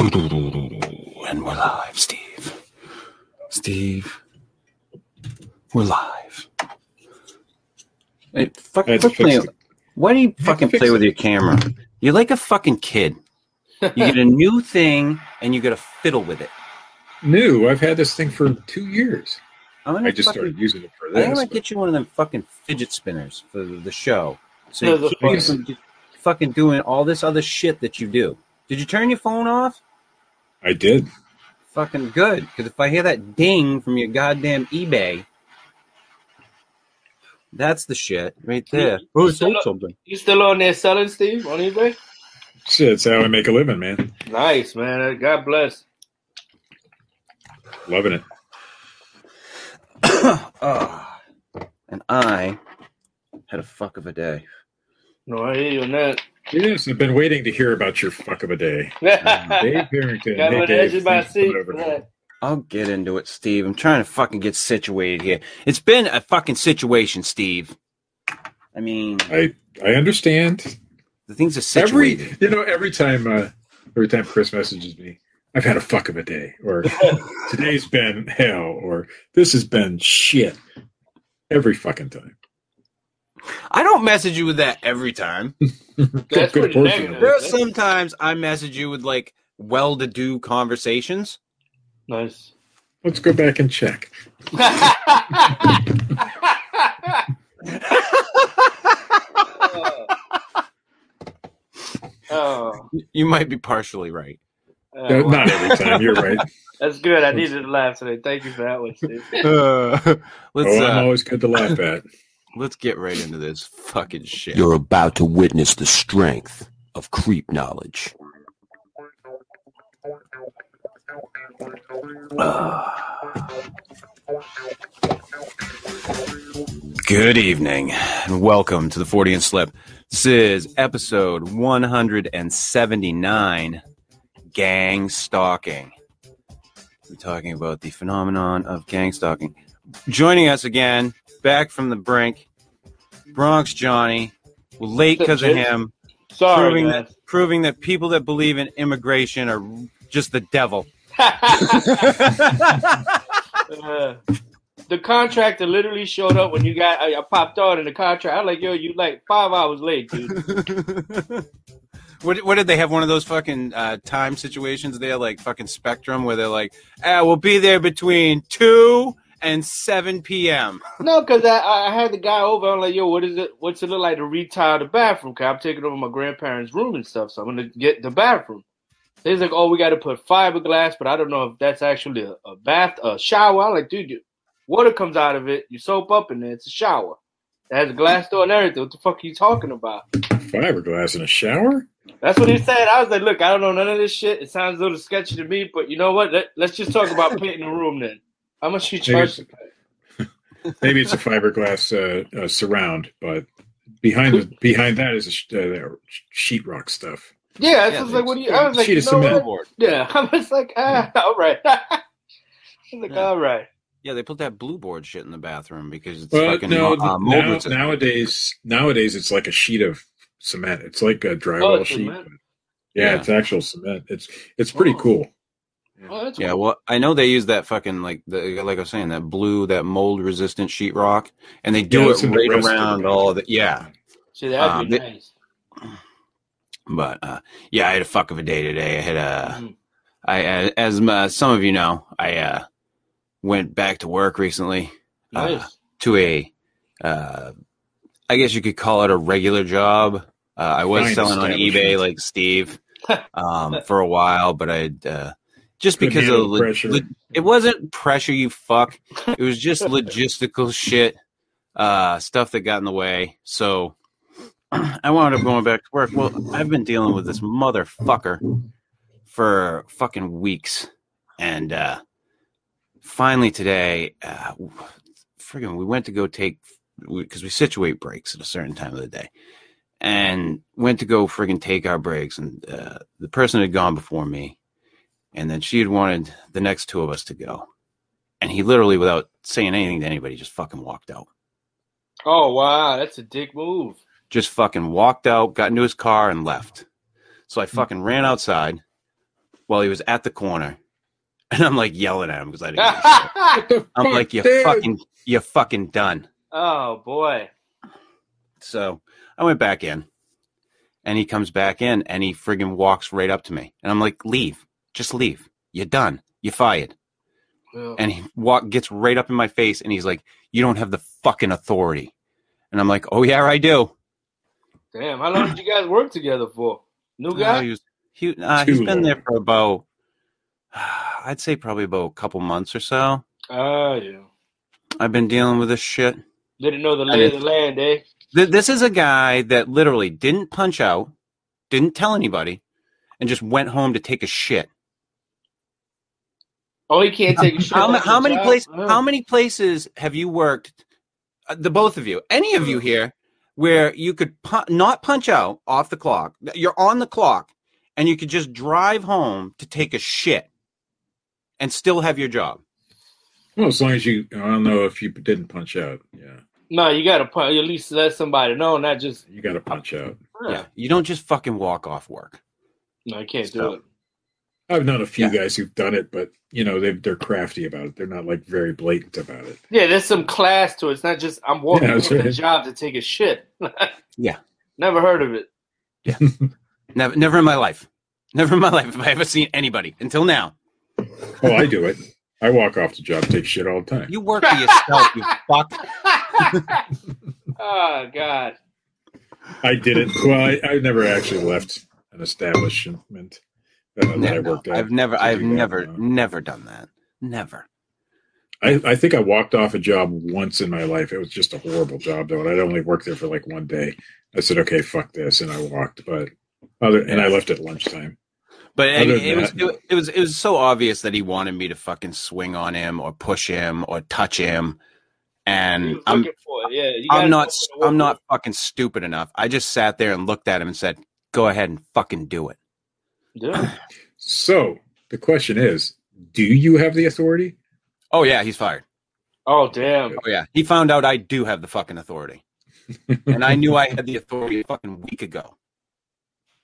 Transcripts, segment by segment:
And we're live, Steve. Steve, we're live. Hey, fuck, I had quit playing- Why do you fucking play with your camera? You're like a fucking kid. You get a new thing and you got to fiddle with it. New. I've had this thing for two years. Oh, I'm gonna I just fucking, started using it for I this. I'm gonna but- get you one of them fucking fidget spinners for the, the show. So No, you the keep you fucking- from fucking doing all this other shit that you do. Did you turn your phone off? I did. Fucking good. Because if I hear that ding from your goddamn eBay, that's the shit right there. Oh, it sold something. You still on there selling, Steve, on eBay? Shit, it's how I make a living, man. Nice, man. God bless. Loving it. Ah. and I had a fuck of a day. No, I hear you on that. Yes, I've been waiting to hear about your fuck of a day. Dave Harrington. Got Hey, Dave, my thanks for coming seat. over. Right. I'll get into it, Steve. I'm trying to fucking get situated here. It's been a fucking situation, Steve. I mean, I I understand. the things are Every you know, every time uh every time Chris messages me, I've had a fuck of a day, or today's been hell, or this has been shit. Every fucking time. I don't message you with that every time. That's Good pretty negative. There are sometimes I message you with like well-to-do conversations. Nice. Let's go back and check. oh, You might be partially right. oh, Uh, wow. Not every time. You're right. That's good. I needed to laugh today. Thank you for that one, Steve. Uh, let's oh, I'm uh, always good to laugh at. Let's get right into this fucking shit. You're about to witness the strength of creep knowledge. Good evening and welcome to the Fortean Slip. This is episode 179 Gang Stalking. We're talking about the phenomenon of gang stalking. Joining us again, back from the brink, Bronx Johnny. We're late because of him, Sorry, proving man. that, proving that people that believe in immigration are just the devil. Uh, the contractor literally showed up when you got. I, I popped on in the contract. I'm like, "Yo, you like five hours late, dude." what, what did they have? One of those fucking uh, time situations there, like fucking Spectrum, where they're like, ah, we'll be there between 2 and 7 p.m. no, because I, I had the guy over. I'm like, "Yo, what is it? What's it look like to retile the bathroom?" Cause I'm taking over my grandparents' room and stuff, so I'm gonna get the bathroom. He's like, "Oh, we got to put fiberglass, but I don't know if that's actually a, a bath, a shower." I'm like, "Dude, you, water comes out of it. You soap up in there. It's a shower. It has a glass door and everything. What the fuck are you talking about?" Fiberglass in a shower? That's what he said. I was like, look, I don't know none of this shit. It sounds a little sketchy to me, but you know what? Let, let's just talk about painting the room then. How much you charge? to paint? Maybe it's a fiberglass uh, uh, surround, but behind the, behind that is a sh- uh, sheetrock stuff. Yeah, I Yeah, was like, what do you? I was like, sheet you of know cement. Yeah, I was like, ah, all right. I was like, Yeah. all right. Yeah, they put that blue board shit in the bathroom because it's Well, fucking no, uh, mold now, nowadays nowadays it's like a sheet of cement. It's like a Oh, drywall it's sheet. yeah, Yeah. it's actual cement. It's it's pretty Oh. cool. Oh, that's Yeah, cool. well, I know they use that fucking like the like I was saying that blue that mold resistant sheetrock, and they do Yeah, it it's in the right rest of the around all the. Yeah, See, that'd um, be they- nice. but uh, yeah, I had a fuck of a day today. I had a Mhm. I uh, as uh, some of you know, I uh, went back to work recently uh, Nice. to a uh, I guess you could call it a regular job. Uh, I was Fine selling on eBay like Steve um, for a while, but I uh, just because of lo- pressure. lo- it wasn't pressure, you fuck. It was just logistical shit, uh, stuff that got in the way. So I wound up going back to work. Well, I've been dealing with this motherfucker for fucking weeks, and uh, finally today, uh, friggin', we went to go take because we situate breaks at a certain time of the day, and went to go friggin' take our breaks, and uh, the person had gone before me, and then she had wanted the next two of us to go, and he literally, without saying anything to anybody, just fucking walked out. Oh wow, that's a dick move. Just fucking walked out, got into his car, and left. So I fucking ran outside, while he was at the corner, and I'm like yelling at him because I didn't. Give a shit. What the I'm like, you fucking, you fucking done. oh boy. So I went back in, and he comes back in, and he friggin' walks right up to me, and I'm like, leave, just leave. You're done. You're fired. Well, And he walk gets right up in my face, and he's like, you don't have the fucking authority. And I'm like, oh yeah, I do. damn, how long did you guys work together for? New Uh, guy? he was, he, uh, he's been there for about, I'd say probably about a couple months or so. Oh yeah. I've been dealing with this shit. Didn't know the lay of the land, eh? Th- This is a guy that literally didn't punch out, didn't tell anybody, and just went home to take a shit. Oh, he can't take a shit. How, how many places? Oh. How many places have you worked? uh, The both of you, any of you here, where you could pu- not punch out off the clock. You're on the clock, and you could just drive home to take a shit, and still have your job. Well, as long as you, I don't know if you didn't punch out. Yeah, No, you gotta punch. At least let somebody know, not just. you got to punch out. Yeah, you don't just fucking walk off work. No, I can't do it. I've known a few Yeah. guys who've done it, but you know they they're crafty about it. They're not like very blatant about it. Yeah, there's some class to it. It's not just I'm walking Yeah, that's to the job to take a shit. Yeah. Never heard of it. Yeah, Never, never in my life, never in my life have I ever seen anybody until now. Oh, I do it. I walk off the job, take shit all the time. You work for yourself, you fuck. oh God. I didn't. Well, I, I never actually left an establishment uh, that I Never. worked at. I've never, I've do that, never, no. never done that. Never. I, I think I walked off a job once in my life. It was just a horrible job, though, and I'd only worked there for like one day. I said, "Okay, fuck this," and I walked. But other, and I left at lunchtime. But I mean, it was, it, it was, it was so obvious that he wanted me to fucking swing on him or push him or touch him, and I'm, looking for it. Yeah, I'm not, know what to I'm not fucking stupid enough. I just sat there and looked at him and said, "Go ahead and fucking do it." With. Yeah. So the question is, do you have the authority? Oh yeah, he's fired. Oh damn. Oh yeah, he found out I do have the fucking authority, and I knew I had the authority a fucking week ago.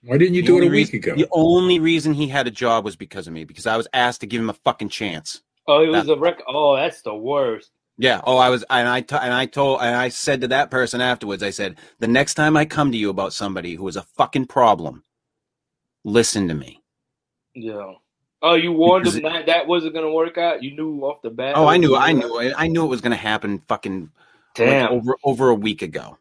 Why didn't you The do it a only week reason- ago? The only reason he had a job was because of me, because I was asked to give him a fucking chance. Oh, it was a rec. Oh, that's the worst. Yeah. Oh, I was, and I, t- and I told, and I said to that person afterwards, I said, the next time I come to you about somebody who is a fucking problem, listen to me. Yeah. Oh, you warned Because him that that wasn't gonna work out. You knew off the bat. Oh, I knew, I knew, it. I knew it was going to happen. Fucking like, Damn. over over a week ago.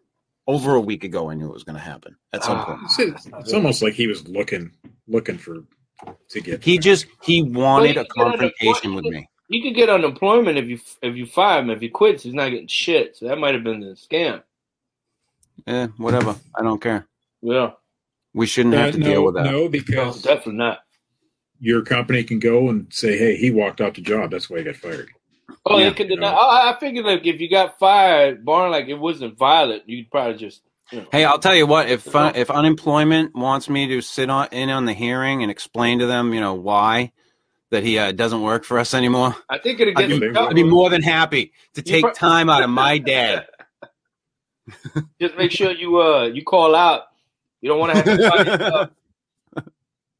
Over a week ago, I knew it was going to happen at some Ah. point. It's, it's almost like he was looking looking for to get. He just he wanted Well, a you get on the confrontation with me. You could get unemployment if you if you fire him. If he quits, he's not getting shit. So that might have been the scam. Yeah, whatever. I don't care. Yeah. We shouldn't Uh, have to no, deal with that. no, No, because definitely not. your company can go and say, "Hey, he walked off the job. That's why he got fired." Oh, Yeah, they could you deny. know. Oh, I figured like if you got fired, barring like it wasn't violent, you'd probably just. You know. Hey, I'll tell you what. If uh, if unemployment wants me to sit on in on the hearing and explain to them, you know, why that he uh, doesn't work for us anymore, I think it'd I'd be- I'd be more than happy to take pro- time out of my day. Just make sure you uh you call out. You don't want to have to fight.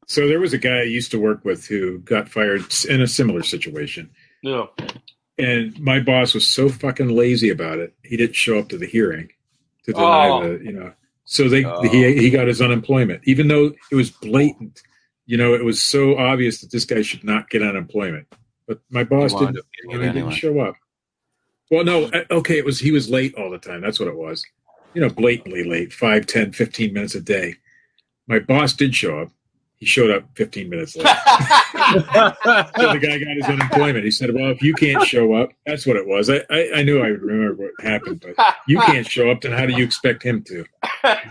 So there was a guy I used to work with who got fired in a similar situation, You know. and my boss was so fucking lazy about it. He didn't show up to the hearing to deny Oh. the, you know. So they Oh. he he got his unemployment, even though it was blatant. You know, it was so obvious that this guy should not get unemployment. But my boss didn't, up getting you he didn't show up. Well, no, uh, okay, it was he was late all the time. That's what it was. You know, blatantly late, 5, 10, 15 minutes a day. My boss did show up. He showed up 15 minutes late. So the guy got his unemployment. He said, "Well, if you can't show up, that's what it was." I, I, I knew I would remember what happened, but you can't show up, then how do you expect him to?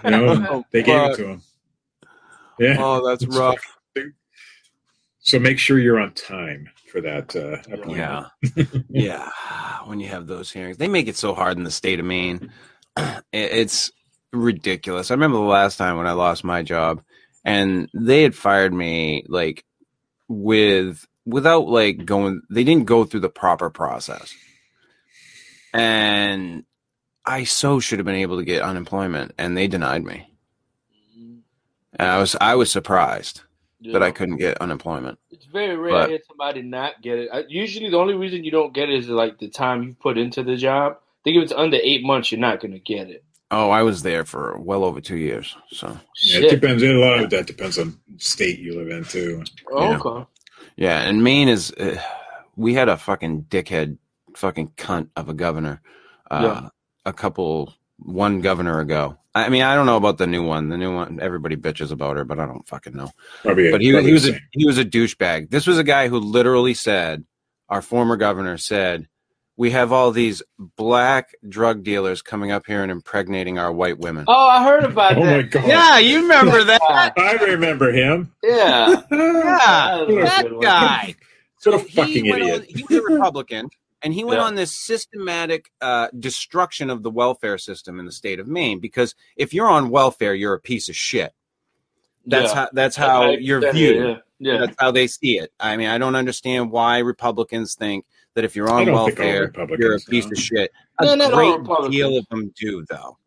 You know, they gave it to him. Yeah. Oh, that's rough. So make sure you're on time for that. Uh, appointment. Yeah, yeah. When you have those hearings, they make it so hard in the state of Maine. It- It's ridiculous. I remember the last time when I lost my job, and they had fired me like with without like going. They didn't go through the proper process, and I so should have been able to get unemployment, and they denied me. Mm-hmm. And I was I was surprised. that I couldn't get unemployment. It's very rare But- to hear somebody not get it. I, usually, the only reason you don't get it is like the time you put into the job. I think if it's under eight months, you're not gonna get it. Oh, I was there for well over two years. So Yeah, it depends. A lot of that depends on state you live in too. Oh, Yeah. okay. yeah, and Maine is. Uh, we had a fucking dickhead, fucking cunt of a governor. Uh, Yeah. A couple, one governor ago. I mean, I don't know about the new one. The new one, everybody bitches about her, but I don't fucking know. Probably, But he, probably he was a he was a douchebag. This was a guy who literally said, our former governor said, we have all these black drug dealers coming up here and impregnating our white women. Oh, I heard about Oh my that. god! Yeah, you remember that? I remember him. Yeah. Yeah, That was a that good one. guy. What a So fucking he idiot! On, he was a Republican, and he went Yeah. on this systematic uh, destruction of the welfare system in the state of Maine. Because if you're on welfare, you're a piece of shit. That's Yeah. how that's how I you're viewed. Yeah. yeah. That's how they see it. I mean, I don't understand why Republicans think that if you're on don't think all welfare, you're a piece of shit. A No, great deal of them do, though.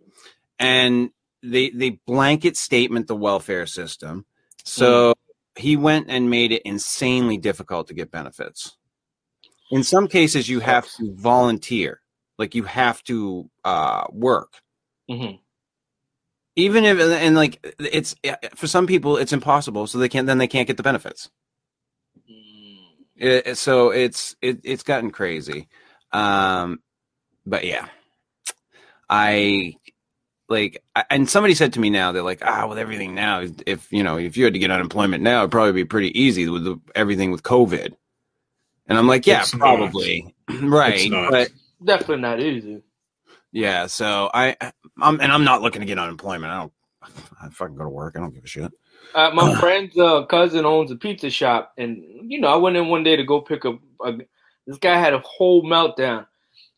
And they they blanket statement the welfare system. So Hmm. he went and made it insanely difficult to get benefits. In some cases, you have to volunteer, like you have to uh, work hmm even if and like it's for some people it's impossible so they can't then they can't get the benefits it, it- so it's it, it's gotten crazy. Um but yeah. I like I- and somebody said to me now they're like ah with everything now if you know if you had to get unemployment now it'd probably be pretty easy with the, everything with covid. And i'm like yeah It's not. probably. Right It's not. but Definitely not easy. yeah so i i'm and i'm not looking to get unemployment. I don't i fucking go to work. I don't give a shit Uh, my friend's uh, cousin owns a pizza shop, and you know, I went in one day to go pick up. A, this guy had a whole meltdown.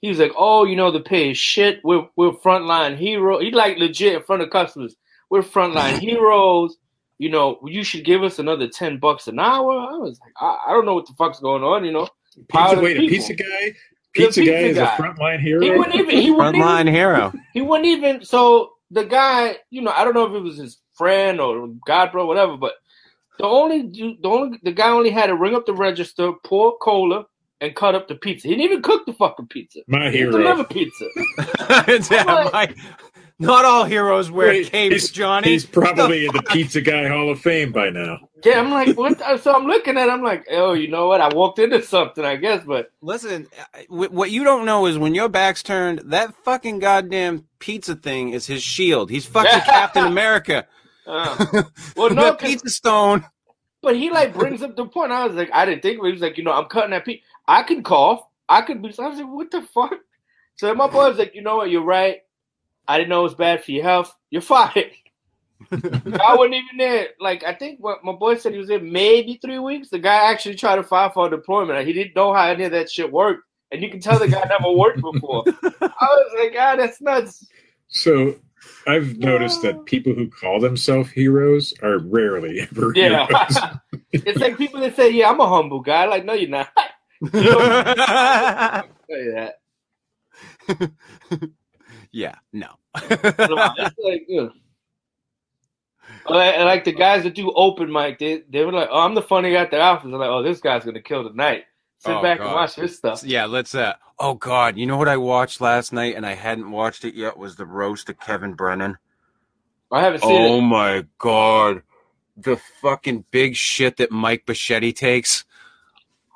He was like, "Oh, you know, the pay is shit. We're we're frontline hero. He like legit in front of customers. We're frontline heroes. You know, you should give us another ten bucks an hour." I was like, I, "I don't know what the fuck's going on. You know, Pizza, to wait, a pizza guy? He's a Pizza, guy pizza is guy. a frontline hero. he wouldn't even. He wouldn't even, frontline hero he wouldn't even. So the guy, you know, I don't know if it was his friend or God bro, whatever, but the only the only the guy only had to ring up the register, pour cola, and cut up the pizza. He didn't even cook the fucking pizza. My He hero. delivered pizza. Yeah, like- my- not all heroes wear Wait, capes, he's- Johnny. He's probably in the Pizza Guy Hall of Fame by now. Yeah, I'm like, what? the- So I'm looking at, it, I'm like, oh, you know what? I walked into something, I guess, but Listen, uh, what you don't know is when your back's turned, that fucking goddamn pizza thing is his shield. He's fucking Captain America. Uh, well, no, that 'cause- pizza stone. But he like brings up the point. I was like, I didn't think of it. He was like, you know, I'm cutting that piece. I can cough. I could be. I was like, what the fuck? So my boy was like, you know what? You're right. I didn't know it was bad for your health. You're fired. I wasn't even there. Like I think what my boy said he was there maybe three weeks. The guy actually tried to file for deployment. He didn't know how any of that shit worked, and you can tell the guy never worked before. I was like, God, that's nuts. So I've noticed that people who call themselves heroes are rarely ever Yeah, heroes. it's like people that say, "Yeah, I'm a humble guy." Like, no, you're not. Tell you that. yeah, no. it's like, you like, like the guys that do open mic, they they were like, "Oh, I'm the funny guy at the office." I'm like, "Oh, this guy's gonna kill tonight." Sit Oh, back God. and watch this stuff. yeah, let's. Uh, oh God, you know what I watched last night and I hadn't watched it yet was the roast of Kevin Brennan. I haven't seen Oh it. Oh my god. The fucking big shit that Mike Bocchetti takes.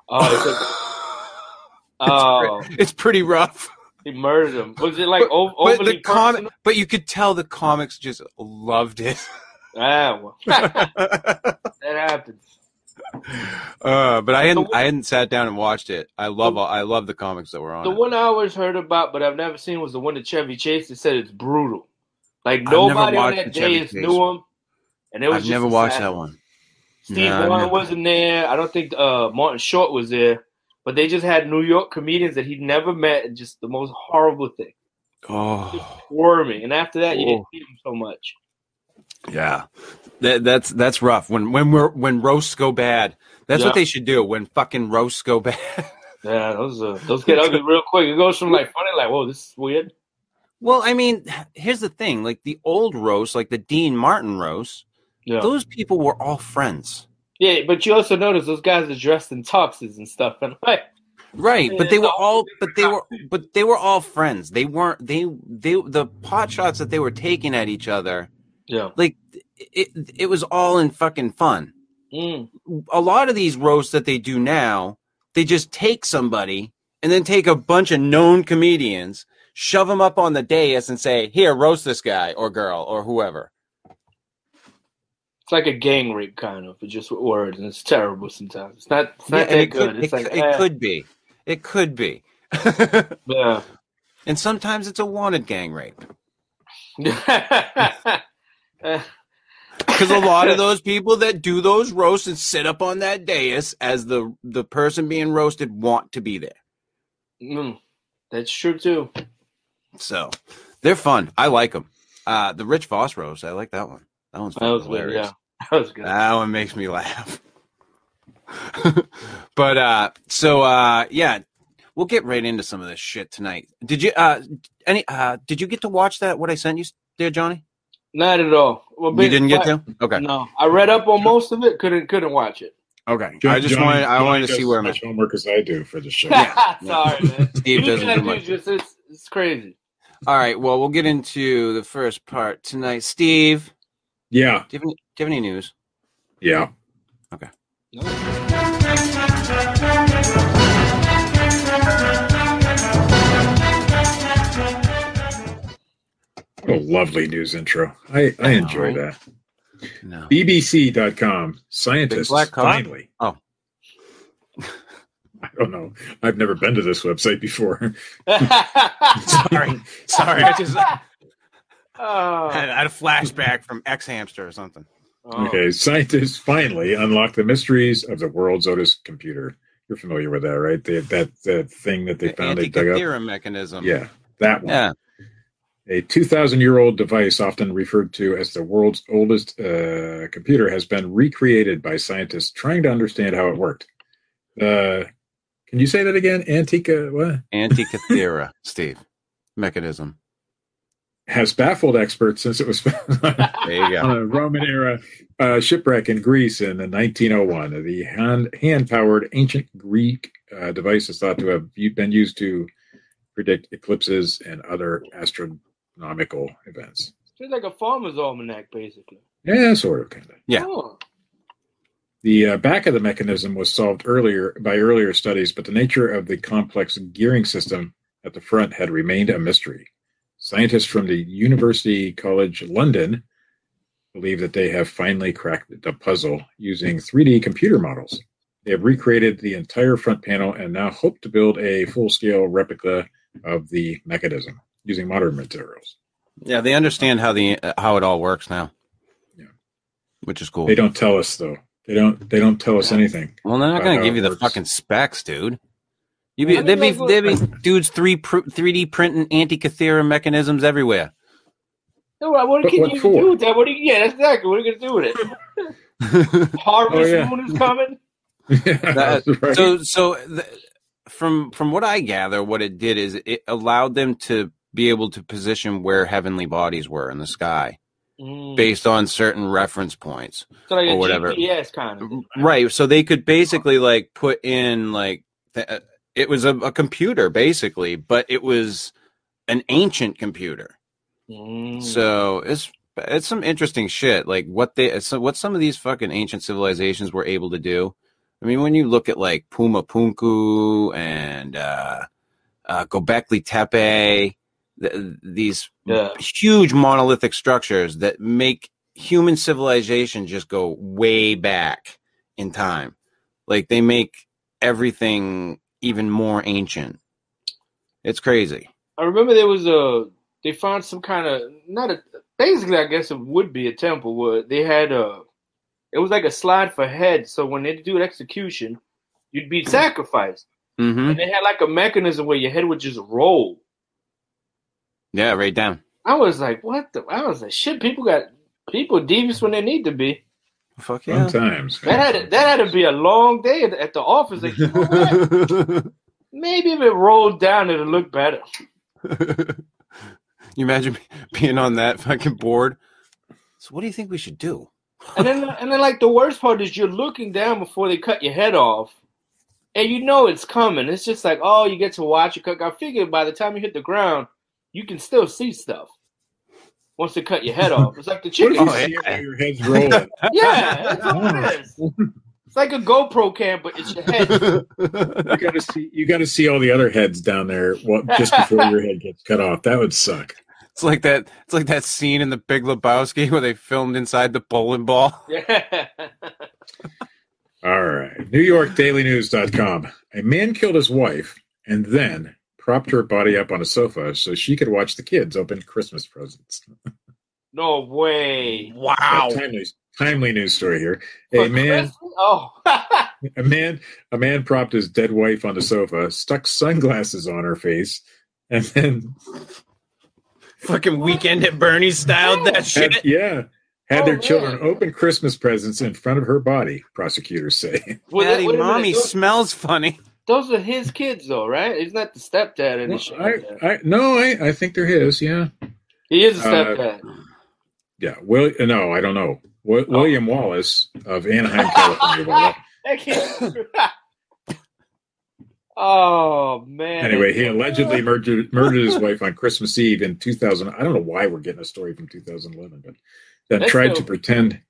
Oh, it's like, oh, It's, pre- it's pretty rough. he murdered him. Was it like But- o- But overly the comic, personal? but you could tell the comics just loved it. Ah, well, that happens. Uh, but I hadn't, I hadn't sat down and watched it. I love, all, I love the comics that were on. The it. one I always heard about, but I've never seen, was the one that Chevy Chase that said it's brutal. Like nobody on that day is knew one. him, and it was I've never watched that one. Steve No, wasn't there. I don't think uh, Martin Short was there. But they just had New York comedians that he'd never met, and just the most horrible thing. Oh, Squirming. And after that, you Oh. didn't see him so much. Yeah. That, that's that's rough. When when we're when roasts go bad, that's Yeah. what they should do. When fucking roasts go bad. Yeah, those uh, those get ugly real quick. It goes from like funny, like whoa, this is weird. Well, I mean, here's the thing: like the old roast, like the Dean Martin roast, Yeah, those people were all friends. Yeah, but you also notice those guys are dressed in tuxes and stuff, and like, Right, but they were all, but they were, but they were all friends. They weren't. They, they, the pot shots that they were taking at each other, yeah, like it, it was all in fucking fun. mm. A lot of these roasts that they do now, they just take somebody and then take a bunch of known comedians, shove them up on the dais, and say, "Here, roast this guy or girl or whoever." it's like a gang rape kind of, but just with words, and it's terrible sometimes. It's not, it's not Yeah, that it good. could, it's it, like, it eh, could be, it could be, yeah. and sometimes it's a wanted gang rape. Because a lot of those people that do those roasts and sit up on that dais as the the person being roasted want to be there. mm, that's true too. So they're fun. I like them. Uh, the Rich Vos roast, I like that one. That one's That was fucking good. hilarious. Yeah, that was good. That one makes me laugh. but uh, so uh, yeah, we'll get right into some of this shit tonight. Did you uh any uh did you get to watch that? What I sent you there, Johnny? Not at all. Well, You didn't get to? Okay. No, I read up on most of it. Couldn't couldn't watch it. Okay. John- I just Johnny- wanted I Johnny wanted to see as where I'm at. much homework as I do for the show. Sorry, man. Steve doesn't do much. Just, it's, it's crazy. All right. Well, we'll get into the first part tonight. Steve, Yeah, do you have any, do you have any news? yeah. What a lovely news intro. I, I enjoy know. that. No. BBC.com. Scientists black finally. Oh. I don't know. I've never been to this website before. Sorry. Sorry. I just Oh. had, I had a flashback from X Hamster or something. Oh. Okay, scientists finally unlock the mysteries of the world's oldest computer. You're familiar with that, right? The, that that thing that they The found they dug up. Antikythera mechanism. Yeah, that one. Yeah. A 2,000 year old device, often referred to as the world's oldest uh, computer, has been recreated by scientists trying to understand how it worked. Uh, can you say that again? Antica, what? Antikythera, Steve. Mechanism. Has baffled experts since it was found There you go. on a Roman era uh, shipwreck in Greece in 1901. The hand, powered ancient Greek uh, device is thought to have been used to predict eclipses and other astronomical events. It's like a farmer's almanac, basically. Yeah, sort of, kind of. Yeah. Oh. The uh, back of the mechanism was solved earlier by earlier studies, but the nature of the complex gearing system at the front had remained a mystery. Scientists from the University College London believe that they have finally cracked the puzzle using 3D computer models. They have recreated the entire front panel and now hope to build a full-scale replica of the mechanism using modern materials. Yeah, they understand how the uh, how it all works now. Yeah. Which is cool. They don't tell us though. They don't. They don't tell us Yeah. anything. Well, they're not going to give it you the works. fucking specs, dude. You be, I there'd be mean, like, there'd be dudes three three D printing antikythera mechanisms everywhere. So what, what But can what you for? do with that? What do you, yeah, exactly what are you gonna do with it. Harvest Oh, yeah. moon is coming. That's right. So so the, from from what I gather, what it did is it allowed them to be able to position where heavenly bodies were in the sky Mm. based on certain reference points. So like or whatever. GPS kind of. Thing, Right. So they could basically like put in like th- uh, it was a, a computer basically, but it was an ancient computer. Mm. So it's it's some interesting shit. Like what they so what some of these fucking ancient civilizations were able to do. I mean, when you look at like Puma Punku and uh, uh, Gobekli Tepe, th- these Yeah. huge monolithic structures that make human civilization just go way back in time. Like they make everything even more ancient. It's crazy. I remember there was a they found some kind of not a basically I guess it would be a temple where they had a it was like a slide for heads so when they do an execution you'd be sacrificed hmm and they had like a mechanism where your head would just roll. Yeah, right down. I was like, what the? I was like, shit. People got people devious when they need to be. Fuck yeah. Sometimes. That had to, that had to be a long day at, at the office. Like, you know? Maybe if it rolled down, it'd look better. you imagine being on that fucking board? So, what do you think we should do? And then, and then, like the worst part is you're looking down before they cut your head off, and you know it's coming. It's just like, oh, you get to watch it cook. I figured by the time you hit the ground, you can still see stuff. Once they cut your head off, it's like the What chicken. if Oh, see yeah. your head's rolling? Yeah, that's all it oh. is. It's like a GoPro cam, but it's your head. you got to see. You got to see all the other heads down there. What just before your head gets cut off? That would suck. It's like that. It's like that scene in The Big Lebowski where they filmed inside the bowling ball. Yeah. All right. NewYorkDailyNews.com. A man killed his wife and then propped her body up on a sofa so she could watch the kids open Christmas presents. No way. Wow. A timely, timely news story here. For A man, Christmas? Oh. a man, a man propped his dead wife on the sofa, stuck sunglasses on her face, and then Fucking weekend at Bernie's styled that had, shit. yeah, had Oh, their man. children open Christmas presents in front of her body. Prosecutors say. Wait, Daddy, wait a minute, mommy smells funny. Those are his kids, though, right? He's not the stepdad and Well, shit. I, I, no, I, I think they're his. Yeah, He is a uh, stepdad. yeah. Will, no, I don't know. Wi- William Wallace of Anaheim, California. That kid- oh man. Anyway, he allegedly murdered murdered his wife on Christmas Eve in 2000. I don't know why we're getting a story from 2011, but then That's tried no- to pretend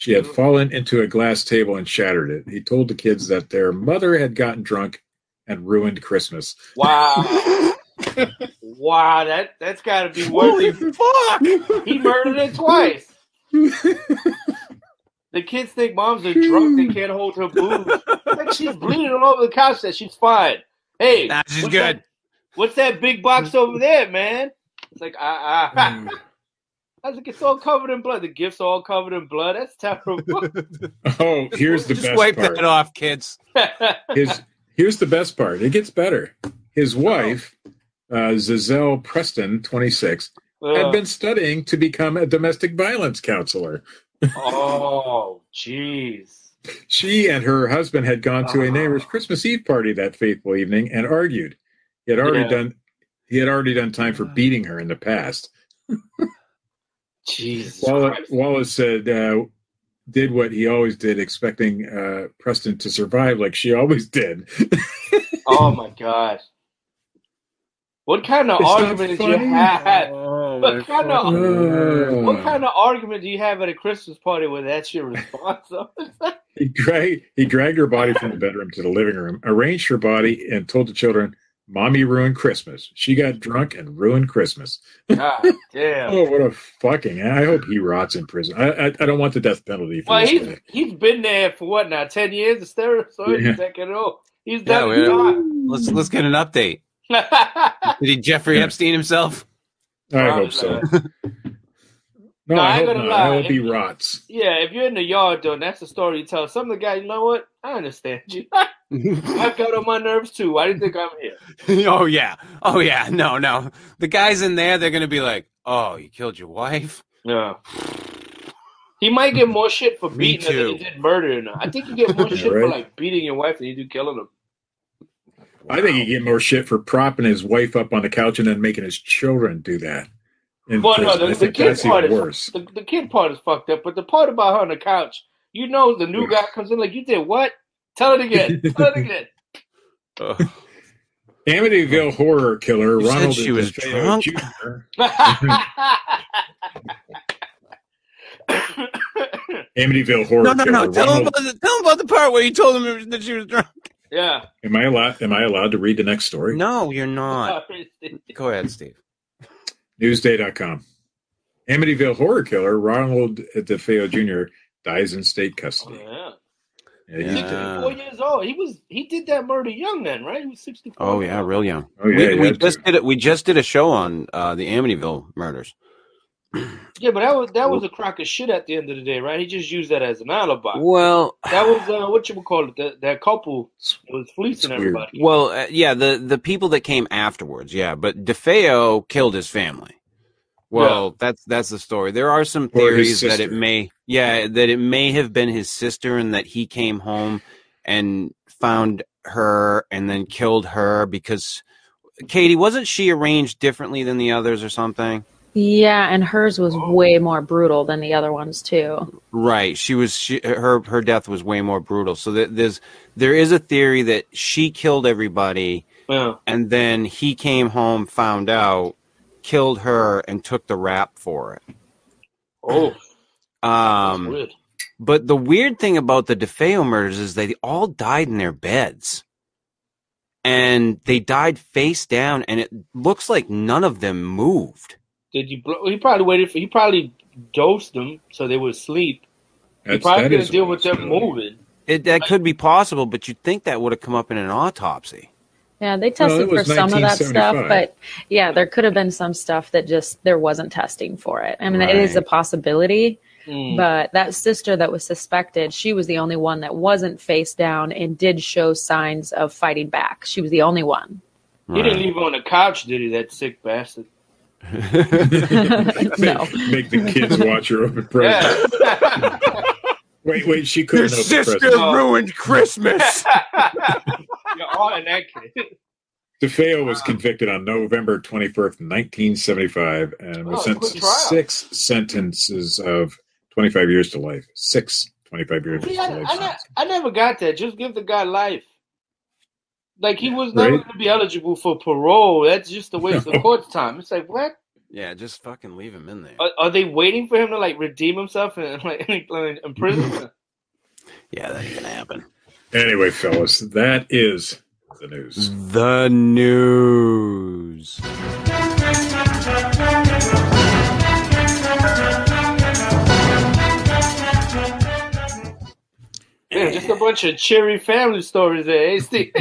she had fallen into a glass table and shattered it. He told the kids that their mother had gotten drunk and ruined Christmas. Wow. wow, that that's got to be Holy fuck! He murdered it twice. The kids think moms are drunk; they can't hold her boobs. Like she's bleeding all over the couch. That she's fine. Hey, Nah, she's what's good. That, what's that big box over there, man? It's like ah ah. I was like, it's all covered in blood. The gift's all covered in blood. That's terrible. Oh, here's the Just best wipe part. that off, kids. His here's the best part. It gets better. His wife, uh, Zazelle Preston, 26, had been studying to become a domestic violence counselor. oh, jeez. She and her husband had gone to a neighbor's Christmas Eve party that fateful evening and argued. He had already Yeah. done he had already done time for beating her in the past. Jesus Wallace, Wallace said uh, did what he always did, expecting uh, Preston to survive like she always did. Oh my god. What kind of It's argument did you have? Oh, What kind of Uh, what kind of argument do you have at a Christmas party where that's your response? He dragged he dragged her body from the bedroom to the living room, arranged her body, and told the children, "Mommy ruined Christmas. She got drunk and ruined Christmas." Ah, God damn. Oh, what a fucking! I hope he rots in prison. I I, I don't want the death penalty for Well, he's guy. he's been there for what now? Ten years instead so Yeah. he's second old. He's Yeah, done we- his time. Let's let's get an update. Did he Jeffrey Yeah. Epstein himself? I Probably hope so. No, No, I I hope gonna not. Lie. hope he rots. yeah, if you're in the yard though, and that's the story you tell. Some of the guys, you know what? I understand you. I've got on my nerves too. Why do you think I'm here? oh yeah. Oh yeah. No, no. The guys in there, they're gonna be like, "Oh, you killed your wife." Yeah. He might get more shit for beating her than he did murdering her. I think you get more Yeah, shit for like beating your wife than you do killing them. I think he get more shit for propping his wife up on the couch and then making his children do that. In Well, no, the- the kid that's part even is- worse. The, the kid part is fucked up, but the part about her on the couch, you know, the new guy comes in like, "You did what? Tell it again. Tell it again." Ugh. Amityville horror killer You said Ronald she was DeFeo drunk? Amityville horror No, no, killer no. Tell him, about the, tell him about the part where you told him that she was drunk. yeah. Am I allowed? Am I allowed to read the next story? No, you're not. Go ahead, Steve. Newsday.com. Amityville horror killer Ronald DeFeo Jr. dies in state custody. yeah. Yeah, he's Yeah. dead. Four years old. He was. He did that murder young then, right? He was sixty-four. Oh yeah, real young. Oh yeah, we he we just did it. We just did a show on uh, the Amityville murders. Yeah, but that was that was a crock of shit at the end of the day, right? He just used that as an alibi. Well, That was uh, what you would call it. That, that couple was fleecing It's everybody. well, uh, yeah. The the people that came afterwards, yeah. But DeFeo killed his family. Well, that's that's the story. There are some Or theories that it may, yeah, that it may have been his sister, and that he came home and found her and then killed her because Katie wasn't she arranged differently than the others or something? Yeah, and hers was way more brutal than the other ones too. Right. She was she, her her death was way more brutal. So that there's there is a theory that she killed everybody Yeah. and then he came home, found out, killed her and took the rap for it. Oh, that's Um weird. but the weird thing about the DeFeo murders is they all died in their beds. And they died face down and it looks like none of them moved. Did you? Blow, he probably waited for. He probably dosed them so they would sleep. He That's, probably that didn't deal with them possibility. moving. It that could be possible, but you'd think that would have come up in an autopsy. Yeah, they tested it for some of that stuff, but yeah, there could have been some stuff that just there wasn't testing for it. I mean, it is a possibility, Mm. but that sister that was suspected, she was the only one that wasn't face down and did show signs of fighting back. She was the only one. He didn't leave her on the couch, did he? That sick bastard. no. Make the kids watch her open presents. Yeah. Wait, wait, she couldn't open presents. ruined Christmas. You're all in that kid. DeFeo was convicted on November 21st, 1975, and was Oh, sentenced to six sentences of 25 years to life. Six 25 years See, to I, life. I, ne- I never got that. Just give the guy life. Like he was never Right. going to be eligible for parole. That's just a waste of court time. It's like what? yeah, just fucking leave him in there. Are, are they waiting for him to like redeem himself and like in prison? Yeah, that ain't gonna happen. Anyway, fellas, that is the news. The news. Yeah, just a bunch of cheery family stories there. Hey, Steve.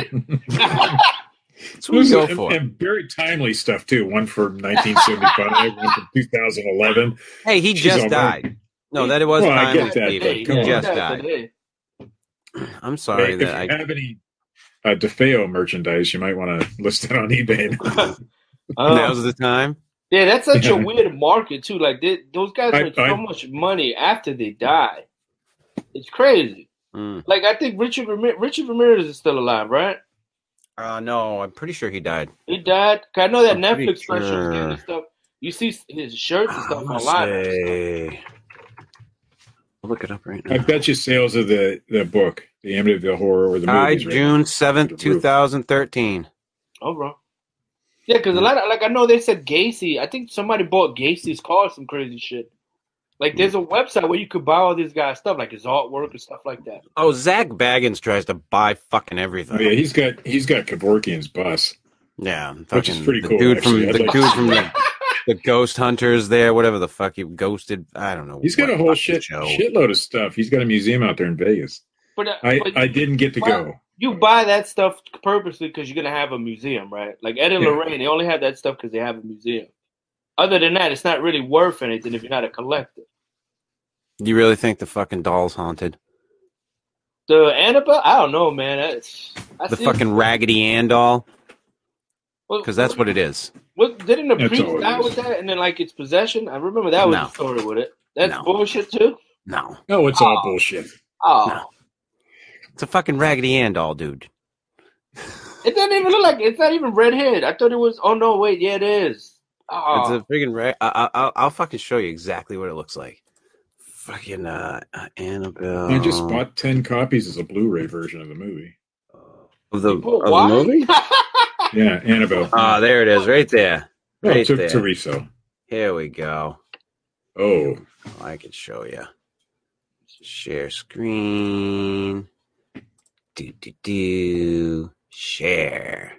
That's what we go and, for. and very timely stuff too. One from 1975, one from 2011. Hey, he She's just all right. died. No, that it was Well, I timely, get that, Steven. but come He on. just Yeah, died. today. I'm sorry Hey, that if I. you have any uh, DeFeo merchandise, you might want to list it on eBay. Um, Now's the time. Yeah, that's such a weird market too. Like they, those guys I- make so much money after they die. It's crazy. Mm. Like I think Richard Ramir- Richard Ramirez is still alive, right? Uh, no, I'm pretty sure he died. He died. I know that I'm pretty Netflix special is getting sure. stuff. You see his shirts and stuff wanna online. say- I'll look it up right now. I bet you sales of the, the book, the Amityville Horror, or the Died movies, right? June seventh, Through the two roof. thousand thirteen. Oh, bro. Yeah, because a lot of like I know they said Gacy. I think somebody bought Gacy's car, some crazy shit. Like there's a website where you could buy all these guy's stuff, like his artwork and stuff like that. Oh, Zak Bagans tries to buy fucking everything. Oh everything. yeah, he's got he's got Kevorkian's bus. Yeah, Which is fucking pretty the cool, Dude actually. from I'd the like dude from the, the Ghost Hunters there, whatever the fuck he ghosted. I don't know. He's got a whole shit show. shitload of stuff. He's got a museum out there in Vegas. But, uh, I but I didn't get to Well, go. you buy that stuff purposely because you're gonna have a museum, right? Like Ed and Yeah. Lorraine, they only have that stuff because they have a museum. Other than that, it's not really worth anything if you're not a collector. You really think the fucking doll's haunted? The Annabelle, I don't know, man. That's, I The fucking Raggedy Ann doll? Because that's what it is. What didn't the That's priest it die is. with that, and then like its possession? I remember that was No. the story with it. That's No. bullshit too. No, No, it's all Oh. bullshit. Oh, No. it's a fucking Raggedy Ann doll, dude. it doesn't even look like it's not even redhead. I thought it was. Oh no, wait, yeah, it is. Oh, It's a freaking. Ra- I, I, I'll, I'll fucking show you exactly what it looks like. Fucking uh, uh, Annabelle. I just bought ten copies as a Blu-ray version of the movie. of the, Put of the movie. Yeah, Annabelle. Ah, there it is, right there. oh, right to, there. to resell. Here we go. Oh, I can show you. Share screen. Do do do. Share.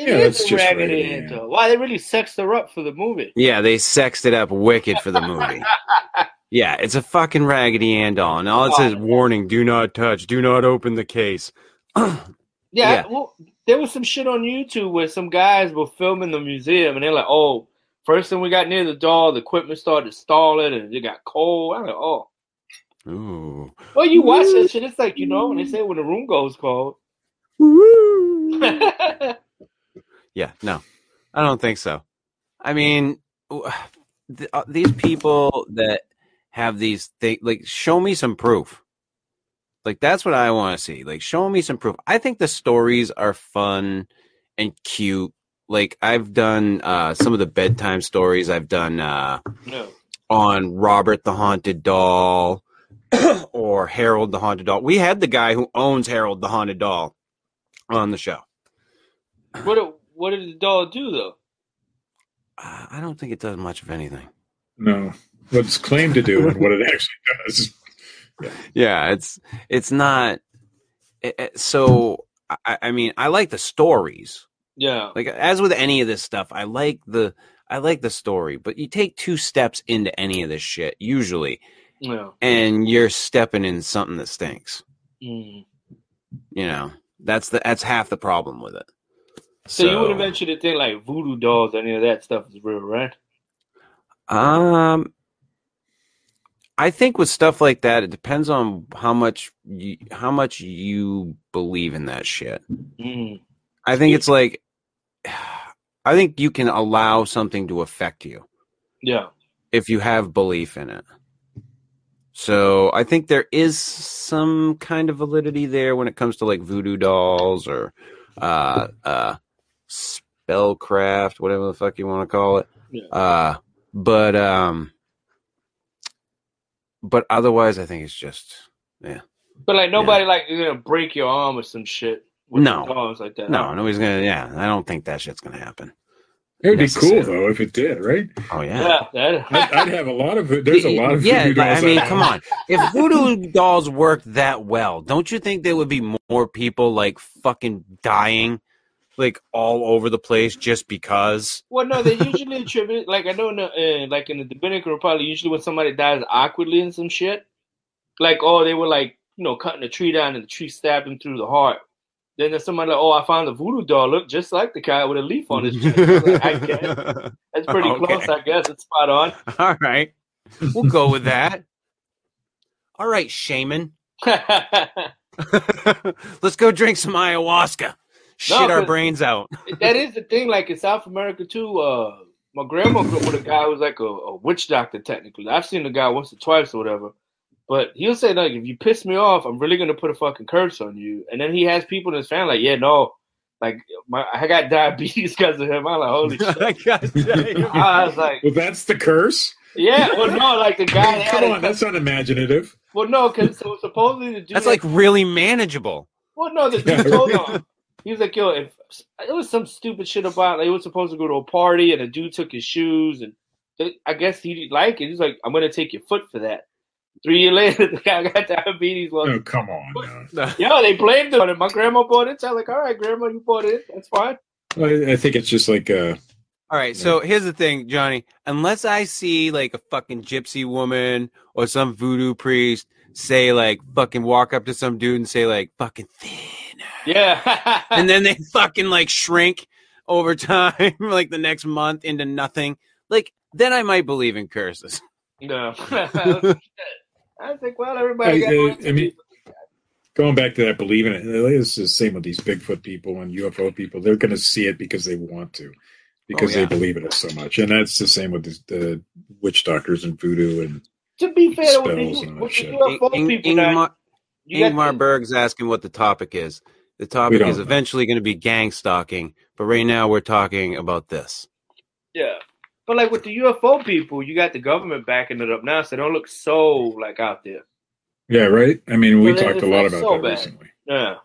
It Yeah, is a Raggedy Raggedy Ann, though. Why they really sexed her up for the movie? Yeah, they sexed it up wicked for the movie. yeah, it's a fucking Raggedy Ann doll, and all it says: oh, "Warning: Do not touch. Do not open the case." Yeah, Yeah. well, there was some shit on YouTube where some guys were filming the museum, and they're like, "Oh, first thing we got near the doll, the equipment started stalling, and it got cold." I'm like, "Oh, Ooh. well, you watch that shit, it's like you know when they say when the room goes cold." Yeah, no, I don't think so. I mean, th- uh, these people that have these things, like, show me some proof. Like, that's what I want to see. Like, show me some proof. I think the stories are fun and cute like I've done uh, some of the bedtime stories. I've done uh, Yeah. on Robert the Haunted Doll or Harold the Haunted Doll. We had the guy who owns Harold the Haunted Doll on the show. What what did the doll do though? Uh, I don't think it does much of anything. No, what it's claimed to do and what it actually does. Yeah, it's it's not. It, it- so I, I mean, I like the stories. Yeah. Like as with any of this stuff, I like the I like the story, but you take two steps into any of this shit usually, Yeah. and you're stepping in something that stinks. Mm. You know, that's the that's half the problem with it. So, you would eventually think like voodoo dolls, or any of that stuff is real, right? Um, I think with stuff like that, it depends on how much you, how much you believe in that shit. Mm. I think it's like, I think you can allow something to affect you Yeah. if you have belief in it. So I think there is some kind of validity there when it comes to like voodoo dolls or uh, uh, spellcraft, whatever the fuck you want to call it. Yeah. Uh, but um, but otherwise, I think it's just yeah. But like nobody like you're gonna break your arm or some shit with No. dolls like that. no, nobody's gonna. Yeah, I don't think that shit's gonna happen. It would be cool though if it did, right? Oh yeah. Yeah. I'd, I'd have a lot of. There's a lot of yeah. voodoo but, I mean, come on. If voodoo dolls worked that well, don't you think there would be more people like fucking dying, like all over the place just because? well, no, they usually attribute like I know in the, uh, like in the Dominican Republic, usually when somebody dies awkwardly and some shit, like oh they were like you know cutting a tree down and the tree stabbed him through the heart. Then there's somebody like, oh, I found a voodoo doll, look just like the guy with a leaf on his chest. Like, I guess. That's pretty Okay. close, I guess. It's spot on. all right, we'll go with that. All right, shaman. Let's go drink some ayahuasca. Shit No, our 'cause- brains out. that is the thing. Like in South America too. Uh, my grandma grew up with a guy who was like a, a witch doctor. Technically, I've seen the guy once or twice or whatever. But he'll say like, if you piss me off, I'm really gonna put a fucking curse on you. And then he has people in his family like, yeah, no, like my I got diabetes because of him. I'm like, holy shit. I gotta tell you. I was like, Well, that's the curse. yeah, well, no, like the guy had Come on, it. that's unimaginative. Well, no, because so supposedly the dude That's had- like really manageable. Well, no, the dude told right. him. He was like, yo, if it was some stupid shit about like he was supposed to go to a party and a dude took his shoes and I guess he didn't like it. He's like, I'm gonna take your foot for that. Three years later, the guy got diabetes. Well, Oh, come on. no. yeah, they blamed him on it. My grandma bought it. So I was like, all right, grandma, you bought it. That's fine. I, I think it's just like uh, All right, so here's the thing, Johnny. Unless I see like a fucking gypsy woman or some voodoo priest say like fucking walk up to some dude and say like fucking thinner, Yeah. and then they fucking like shrink over time, like the next month into nothing, like then I might believe in curses. no. I think, well, everybody got I- I- I mean- going back to that believing it. It's the same with these Bigfoot people and UFO people. They're going to see it because they want to, because Oh, yeah. they believe in it so much. And that's the same with the, the witch doctors and voodoo. And to be fair, with Spells the, with the. UFO Ing- people, now, Ingmar, Ingmar the- Berg's asking what the topic is. The topic is eventually going to be gang stalking, but right now we're talking about this. Yeah. But like with the UFO people, you got the government backing it up now, so they don't look so like out there. yeah, right. I mean, we Well, talked a lot about so that bad. recently. Yeah.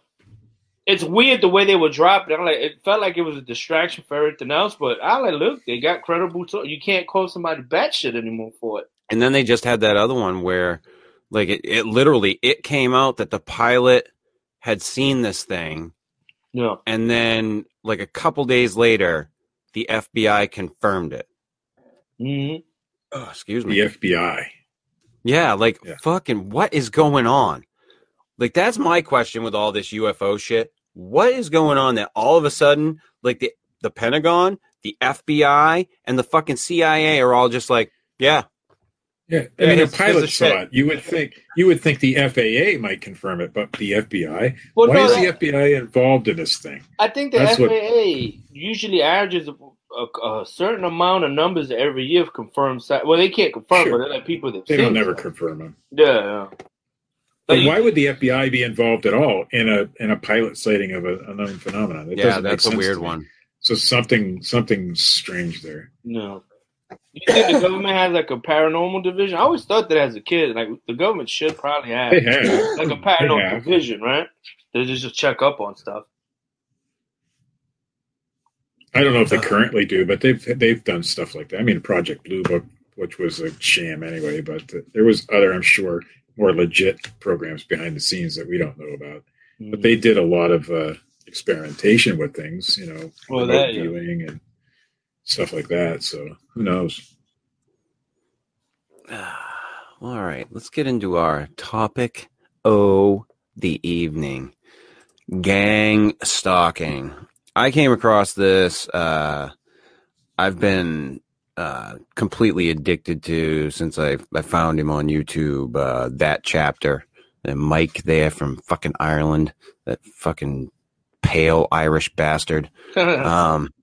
It's weird the way they were dropping. I'm like, it felt like it was a distraction for everything else, but I like, look, they got credible. To, you can't call somebody batshit anymore for it. And then they just had that other one where, like, it, it literally it came out that the pilot had seen this thing, Yeah. and then like a couple days later, the FBI confirmed it. hmm Oh, excuse me. The. FBI. Yeah, like Yeah. fucking what is going on? Like that's my question with all this UFO shit. What is going on that all of a sudden, like the the Pentagon, the FBI, and the fucking CIA are all just like, yeah, Yeah, I mean, a pilot the saw it. You would think you would think the FAA might confirm it, but the FBI. Well, Why no, is that- the FBI involved in this thing? I think the That's what- FAA usually averages a, a, a certain amount of numbers every year of confirmed. si- Well, they can't confirm, Sure. but they're like people that They don't never it. confirm them. Yeah. yeah. But Like, why would the FBI be involved at all in a in a pilot sighting of a unknown phenomenon? It yeah, that's a weird one. So something something strange there. No. You think the government has like a paranormal division? I always thought that as a kid, like the government should probably have have. like a paranormal division, right? They just check up on stuff. I don't know if they currently do, but they've they've done stuff like that. I mean, Project Blue Book, which was a sham anyway, but uh, there was other, I'm sure, more legit programs behind the scenes that we don't know about. But they did a lot of uh, experimentation with things, you know, Well, that, yeah. viewing and stuff like that. So who knows? All right, let's get into our topic. Oh, the evening gang stalking. I came across this. Uh, I've been uh, completely addicted to since I I found him on YouTube. Uh, that chapter, and Mike there from fucking Ireland, that fucking pale Irish bastard. Um,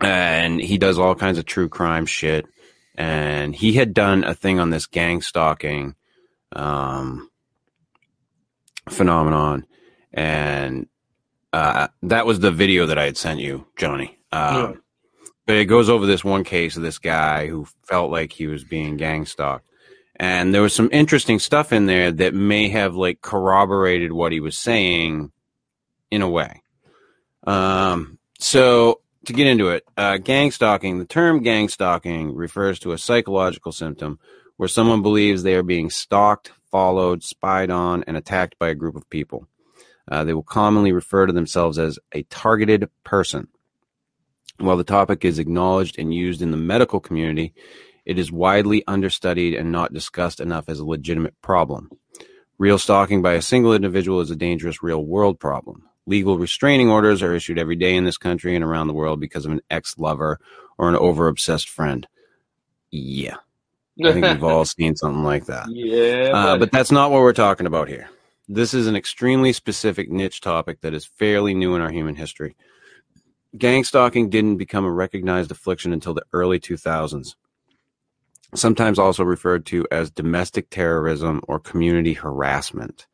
and he does all kinds of true crime shit. And he had done a thing on this gang stalking um, phenomenon, and uh, that was the video that I had sent you, Johnny. Um, Yeah. But it goes over this one case of this guy who felt like he was being gang stalked. And there was some interesting stuff in there that may have like corroborated what he was saying in a way. Um, so to get into it, uh, gang stalking, the term gang stalking refers to a psychological symptom where someone believes they are being stalked, followed, spied on, and attacked by a group of people. Uh, they will commonly refer to themselves as a targeted person. While the topic is acknowledged and used in the medical community, it is widely understudied and not discussed enough as a legitimate problem. Real stalking by a single individual is a dangerous real world problem. Legal restraining orders are issued every day in this country and around the world because of an ex lover or an over obsessed friend. Yeah, I think we've all seen something like that. yeah, Uh, but that's not what we're talking about here. This is an extremely specific niche topic that is fairly new in our human history. Gang stalking didn't become a recognized affliction until the early 2000s, sometimes also referred to as domestic terrorism or community harassment.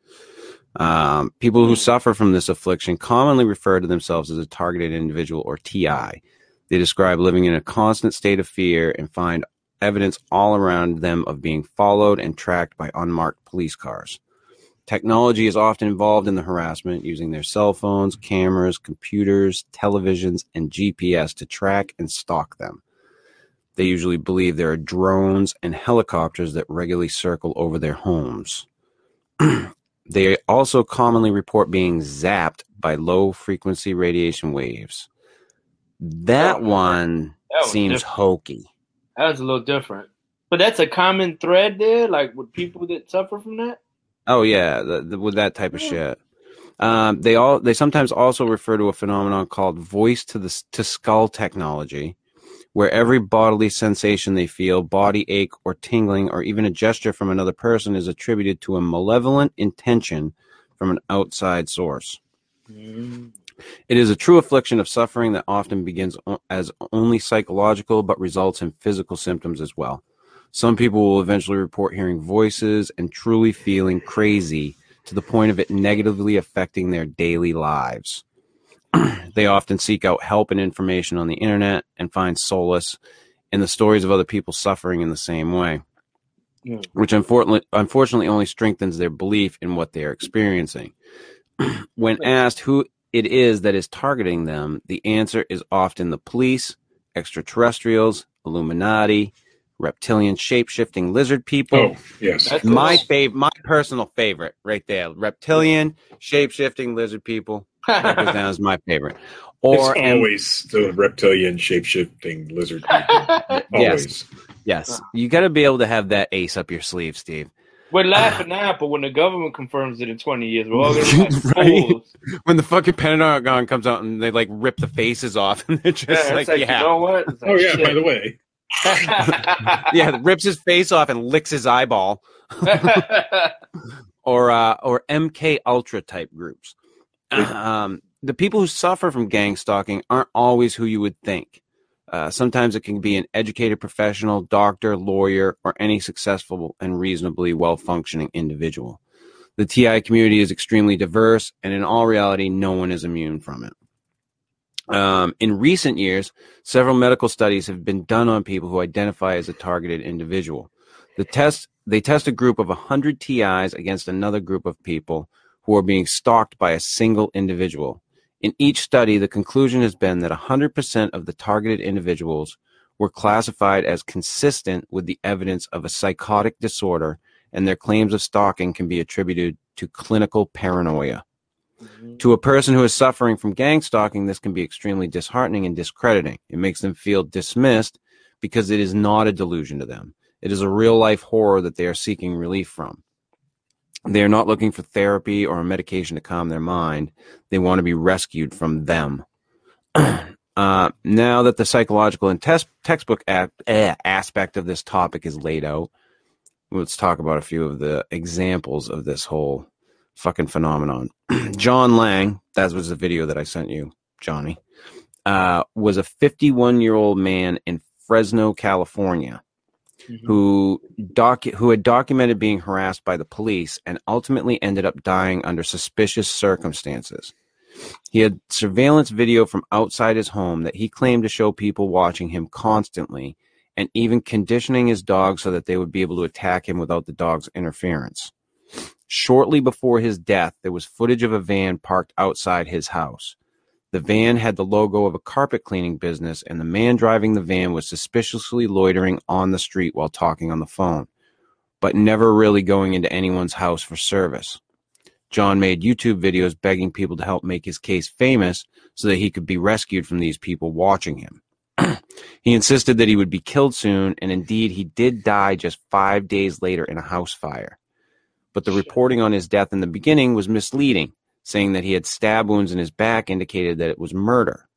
Um, people who suffer from this affliction commonly refer to themselves as a targeted individual or TI. They describe living in a constant state of fear and find evidence all around them of being followed and tracked by unmarked police cars. Technology is often involved in the harassment, using their cell phones, cameras, computers, televisions, and GPS to track and stalk them. They usually believe there are drones and helicopters that regularly circle over their homes. they also commonly report being zapped by low frequency radiation waves. That Oh, one That seems different. hokey. That was a little different. But that's a common thread there, like with people that suffer from that. Oh yeah, the, the, with that type of Yeah. shit. Um, they all they sometimes also refer to a phenomenon called voice to the to skull technology, where every bodily sensation they feel, body ache or tingling, or even a gesture from another person, is attributed to a malevolent intention from an outside source. Mm. It is a true affliction of suffering that often begins as only psychological but results in physical symptoms as well. Some people will eventually report hearing voices and truly feeling crazy to the point of it negatively affecting their daily lives. they often seek out help and information on the internet and find solace in the stories of other people suffering in the same way, Yeah. which unfortunately, unfortunately only strengthens their belief in what they are experiencing. when asked who it is that is targeting them, the answer is often the police, extraterrestrials, Illuminati, reptilian shape-shifting lizard people. Oh, yes. That's My cool. fav- my personal favorite, right there. Reptilian, shape-shifting lizard people. That goes down my favorite. Or it's always the reptilian shape shifting lizard people. Always. yes, you got to be able to have that ace up your sleeve, Steve. We're laughing now, but when the government confirms it in 20 years, we're all going to be Right. fools. When the fucking Pentagon comes out and they like rip the faces off, and they're just Yeah, like, like, yeah, you know what? It's like, Oh, yeah, shit. by the way. yeah, rips his face off and licks his eyeball. or uh, or MK Ultra type groups. Um, the people who suffer from gang stalking aren't always who you would think. Uh, sometimes it can be an educated professional, doctor, lawyer, or any successful and reasonably well functioning individual. The TI community is extremely diverse, and in all reality, no one is immune from it. Um, in recent years, several medical studies have been done on people who identify as a targeted individual. The test they test a group of 100 TIs against another group of people who are being stalked by a single individual. In each study, the conclusion has been that 100% of the targeted individuals were classified as consistent with the evidence of a psychotic disorder, and their claims of stalking can be attributed to clinical paranoia. Mhm. To a person who is suffering from gang stalking, this can be extremely disheartening and discrediting. It makes them feel dismissed because it is not a delusion to them. It is a real life horror that they are seeking relief from. They are not looking for therapy or a medication to calm their mind. They want to be rescued from them. uh, now that the psychological and textbook eh, aspect of this topic is laid out, let's talk about a few of the examples of this whole fucking phenomenon. John Lang, that was the video that I sent you, Johnny, uh, was a 51 year old man in Fresno, California, Mhm. who docu- who had documented being harassed by the police and ultimately ended up dying under suspicious circumstances. He had surveillance video from outside his home that he claimed to show people watching him constantly and even conditioning his dog so that they would be able to attack him without the dog's interference. Shortly before his death, there was footage of a van parked outside his house. The van had the logo of a carpet cleaning business, and the man driving the van was suspiciously loitering on the street while talking on the phone, but never really going into anyone's house for service. John made YouTube videos begging people to help make his case famous so that he could be rescued from these people watching him. he insisted that he would be killed soon, and indeed, he did die just five days later in a house fire. But the reporting on his death in the beginning was misleading, saying that he had stab wounds in his back indicated that it was murder.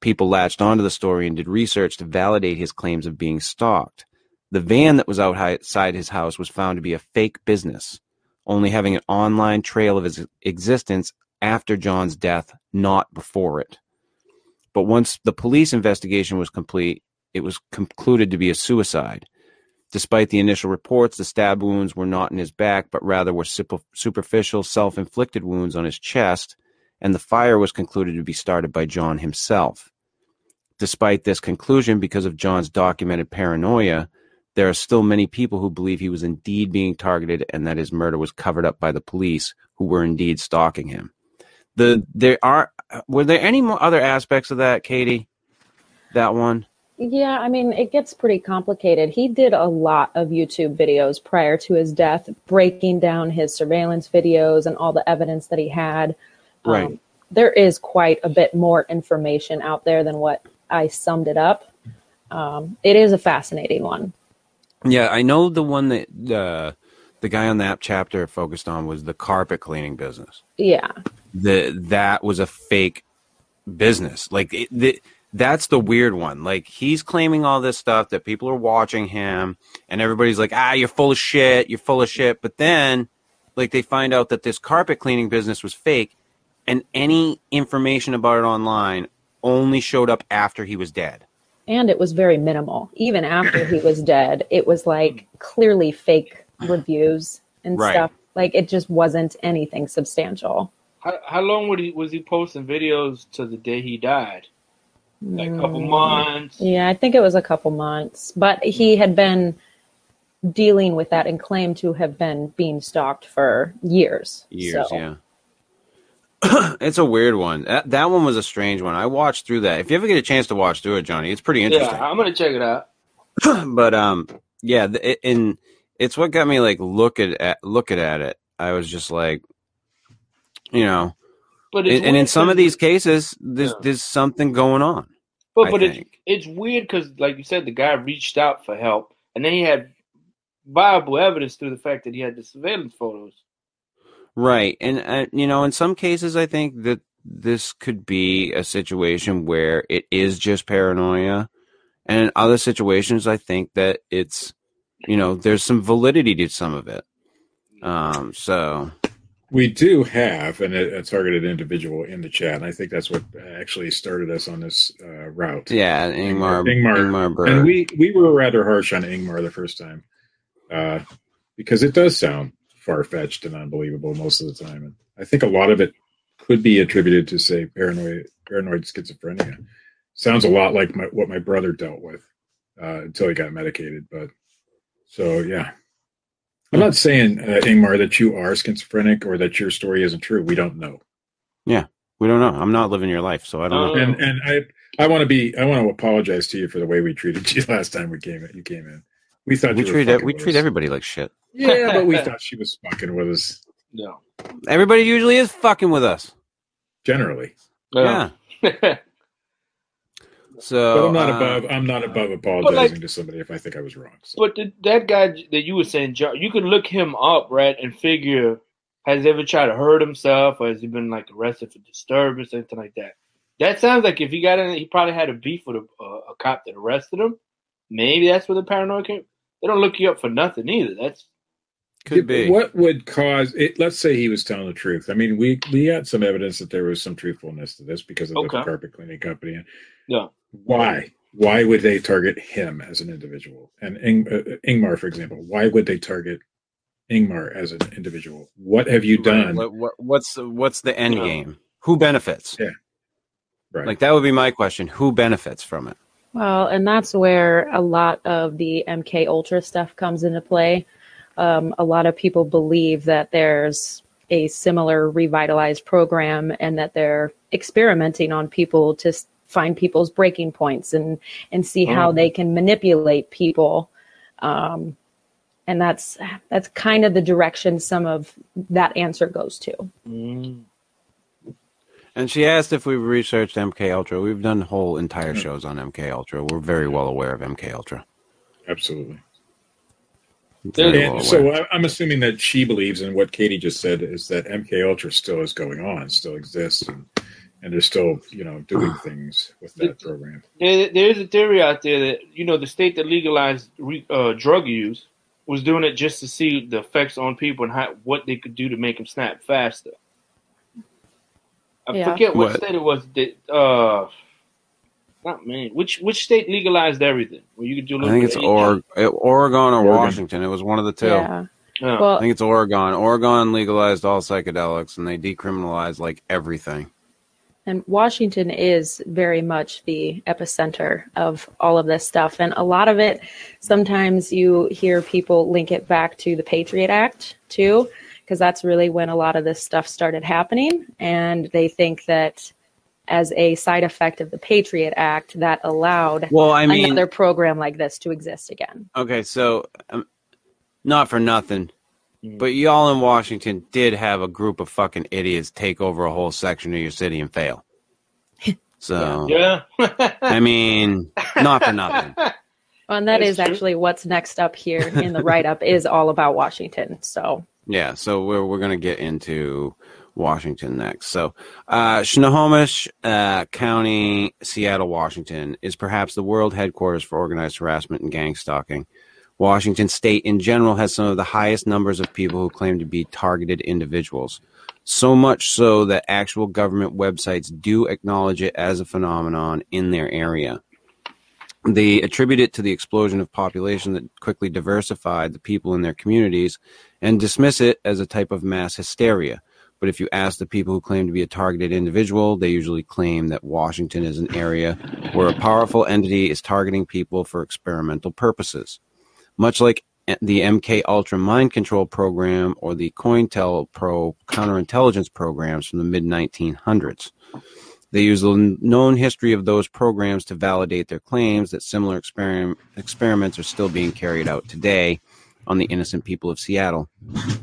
People latched onto the story and did research to validate his claims of being stalked. The van that was outside his house was found to be a fake business, only having an online trail of his existence after John's death, not before it. But once the police investigation was complete, it was concluded to be a suicide. Despite the initial reports, the stab wounds were not in his back, but rather were sup- superficial, self inflicted wounds on his chest, and the fire was concluded to be started by John himself. Despite this conclusion, because of John's documented paranoia, there are still many people who believe he was indeed being targeted and that his murder was covered up by the police who were indeed stalking him. The there are were there any more other aspects of that, Katie? That one? Yeah, I mean, it gets pretty complicated. He did a lot of YouTube videos prior to his death, breaking down his surveillance videos and all the evidence that he had. Um, Right. there is quite a bit more information out there than what I summed it up. Um, it is a fascinating one. Yeah, I know the one that uh, the guy on that chapter focused on was the carpet cleaning business. Yeah. The that was a fake business. Like it, the, that's the weird one. Like he's claiming all this stuff that people are watching him, and everybody's like, "Ah, you're full of shit. You're full of shit." But then, like they find out that this carpet cleaning business was fake, and any information about it online only showed up after he was dead. And it was very minimal. Even after he was dead, it was like clearly fake reviews and Right. stuff. Like it just wasn't anything substantial. How, how long would he, was he posting videos to the day he died? Like a couple Mm. months. Yeah, I think it was a couple months. But he had been dealing with that and claimed to have been being stalked for years. Years, So, yeah. it's a weird one. That, that one was a strange one. I watched through that. If you ever get a chance to watch through it, Johnny, it's pretty interesting. Yeah, interesting. I'm gonna check it out. but um, yeah, the, it, and it's what got me like looking at looking at it. I was just like, you know, But and, and in some of these cases, there's Yeah. there's something going on. But I but it's it's weird because, like you said, the guy reached out for help, and then he had viable evidence through the fact that he had the surveillance photos. Right. And, uh, you know, in some cases, I think that this could be a situation where it is just paranoia. And in other situations, I think that it's, you know, there's some validity to some of it. Um, so, We do have an, a targeted individual in the chat, and I think that's what actually started us on this uh, route. yeah, Ingmar, Ingmar, Ingmar Berg. and we we were rather harsh on Ingmar the first time, uh, because it does sound far fetched and unbelievable most of the time. And I think a lot of it could be attributed to say paranoia paranoid schizophrenia. Sounds a lot like my, what my brother dealt with uh, until he got medicated. But so yeah, I'm not saying uh, Ingmar that you are schizophrenic or that your story isn't true. We don't know. Yeah, we don't know. I'm not living your life, so I don't know. Oh. And and I I want to be I want to apologize to you for the way we treated you last time we came you came in. We thought We you were treat we with treat us. everybody like shit. Yeah, but we thought she was fucking with us No. Everybody usually is fucking with us. generally. Yeah. So But I'm not uh, above I'm not above apologizing to somebody if I think I was wrong. So. But the, that guy that you were saying, John, you can look him up, right, and figure has he ever tried to hurt himself, or has he been like arrested for disturbance, anything like that. That sounds like if he got in, he probably had a beef with a, uh, a cop that arrested him. Maybe that's where the paranoia came. They don't look you up for nothing either. That's Could be. What would cause it? Let's say he was telling the truth. I mean, we we got some evidence that there was some truthfulness to this because of Okay. the carpet cleaning company. yeah. Why? Why would they target him as an individual? And Ing, uh, Ingmar, for example, why would they target Ingmar as an individual? What have you Right. done? What, what, what's what's the end Yeah. game? Who benefits? Yeah. Right. Like that would be my question. Who benefits from it? Well, and that's where a lot of the MK Ultra stuff comes into play. Um, a lot of people believe that there's a similar revitalized program and that they're experimenting on people to s- find people's breaking points and and see how Oh. they can manipulate people. Um, and that's that's kind of the direction some of that answer goes to. Mm. And she asked if we've researched MK Ultra. We've done whole entire shows on MK Ultra. We're very well aware of MK Ultra. Absolutely. Well so. I- I'm assuming that she believes in what Katie just said is that MK Ultra still is going on, still exists, and, and they're still, you know, doing things with that program. There, there's a theory out there that you know the state that legalized re, uh, drug use was doing it just to see the effects on people and how, what they could do to make them snap faster. I Yeah. forget what, What? state it was that uh, not man, which which state legalized everything where you could do. a I think it's of or- Oregon or Oregon. Washington. It was one of the two. Yeah. Yeah. I think it's Oregon. Oregon legalized all psychedelics and they decriminalized like everything. And Washington is very much the epicenter of all of this stuff. And a lot of it, sometimes you hear people link it back to the Patriot Act, too, because that's really when a lot of this stuff started happening. And they think that as a side effect of the Patriot Act, that allowed Well, I mean, another program like this to exist again. okay, so um, not for nothing. But y'all in Washington did have a group of fucking idiots take over a whole section of your city and fail. So, yeah. I mean, not for nothing. Well, and that That's is true. actually what's next up here in the write up is all about Washington. So Yeah, so we're we're gonna get into Washington next. So, uh, Snohomish uh, County, Seattle, Washington, is perhaps the world headquarters for organized harassment and gang stalking. Washington State, in general, has some of the highest numbers of people who claim to be targeted individuals. So much so that actual government websites do acknowledge it as a phenomenon in their area. They attribute it to the explosion of population that quickly diversified the people in their communities and dismiss it as a type of mass hysteria. But if you ask the people who claim to be a targeted individual, they usually claim that Washington is an area where a powerful entity is targeting people for experimental purposes. Much like the MK Ultra mind control program or the COINTELPRO counterintelligence programs from the mid 1900s. They use the known history of those programs to validate their claims that similar experim- experiments are still being carried out today on the innocent people of Seattle.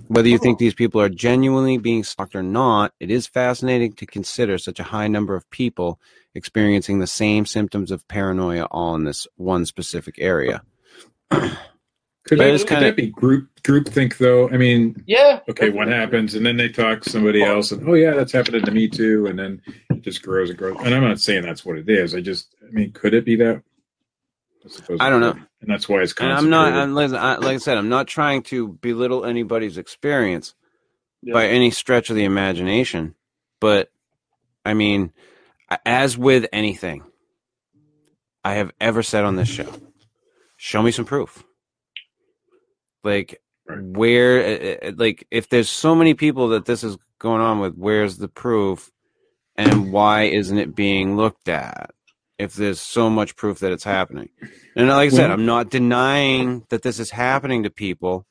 Whether you think these people are genuinely being stalked or not, it is fascinating to consider such a high number of people experiencing the same symptoms of paranoia all in this one specific area. Could, But that, could that be group group think though? I mean, yeah. okay, what happens, and then they talk to somebody else, and oh yeah, that's happening to me too, and then it just grows and grows. And I'm not saying that's what it is. I just, I mean, could it be that? suppose I don't know. and that's why it's And I'm not. I'm, listen, I, like I said, I'm not trying to belittle anybody's experience Yeah. by any stretch of the imagination. But, I mean, as with anything I have ever said on this show, show me some proof. Like, Right. where, uh, uh, like, if there's so many people that this is going on with, where's the proof? and why isn't it being looked at? If there's so much proof that it's happening, and like I said, I'm not denying that this is happening to people.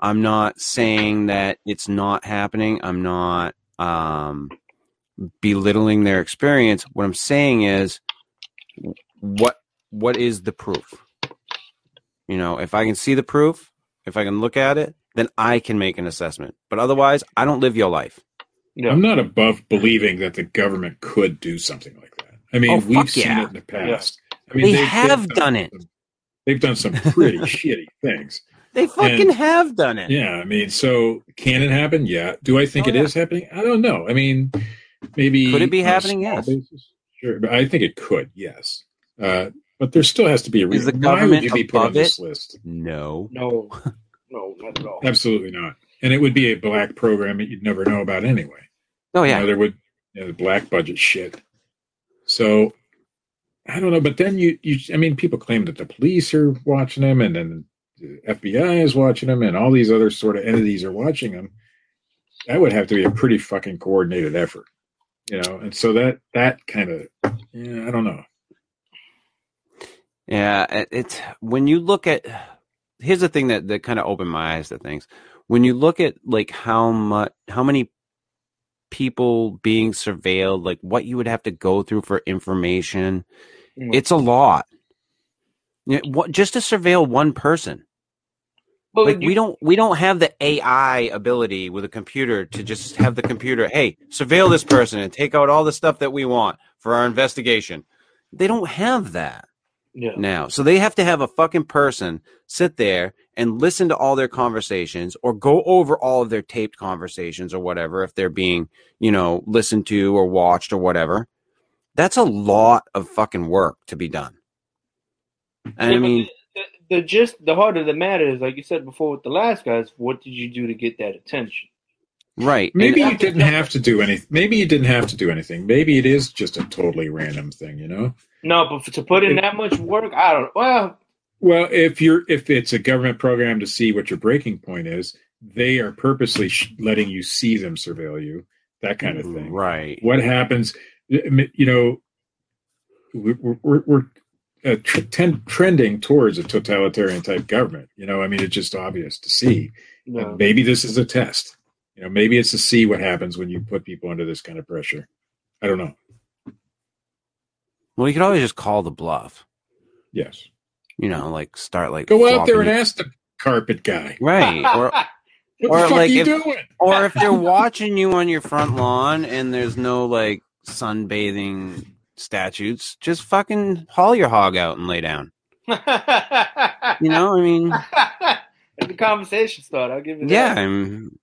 I'm not saying that it's not happening. I'm not um, belittling their experience. What I'm saying is, what what is the proof? You know, if I can see the proof, if I can look at it, then I can make an assessment. But otherwise, I don't live your life. Yeah. I'm not above believing that the government could do something like that. I mean, Oh, we've fuck seen yeah. it in the past. I mean, They they've- have they've done it. some- they've done some pretty shitty things. They fucking And- have done it. Yeah, I mean, so can it happen? Yeah. Do I think Oh, it is yeah. happening? I don't know. I mean, maybe Could it be happening? small Yes. basis. Sure, but I think it could. Yes, uh, but there still has to be a Is reason. the Why would government you be put on above this it? list? No. No, no, not at all. Absolutely not. And it would be a black program that you'd never know about anyway. Oh You yeah. know, there would you know, the black budget shit. So I don't know, but then you you I mean people claim that the police are watching them and then the FBI is watching them and all these other sort of entities are watching them. That would have to be a pretty fucking coordinated effort. You know, and so that that kind of yeah, I don't know. Yeah, it's when you look at here's the thing that that kind of opened my eyes to things. When you look at like how much how many people being surveilled, like what you would have to go through for information, Mm. it's a lot. Yeah, what just to surveil one person. But Like you- we don't we don't have the AI ability with a computer to just have the computer, hey, surveil this person and take out all the stuff that we want for our investigation. They don't have that yeah. now. So they have to have a fucking person sit there and listen to all their conversations or go over all of their taped conversations or whatever if they're being, you know, listened to or watched or whatever. That's a lot of fucking work to be done. And Yeah, I mean, the, the just the heart of the matter is, like you said before with the last guys, what did you do to get that attention? right. Maybe And- you didn't have to do anything. Maybe you didn't have to do anything. Maybe it is just a totally random thing, you know? No, but for, to put in that much work, I don't. Well, Well, if you're if it's a government program to see what your breaking point is, they are purposely sh- letting you see them surveil you, that kind of thing. right. What happens? You know, we're we're, we're uh, tr- ten, trending towards a totalitarian type government. You know, I mean, it's just obvious to see. no. Maybe this is a test. You know, maybe it's to see what happens when you put people under this kind of pressure. I don't know. Well, you could always just call the bluff. Yes, You know, like start like go out there and flopping- ask the carpet guy. right, or What Or, the fuck like, are you if- doing? or if they're watching you on your front lawn and there's no like sunbathing statutes, just fucking haul your hog out and lay down. You know, I mean, It's a conversation starter. I'll give you that. yeah, I'm,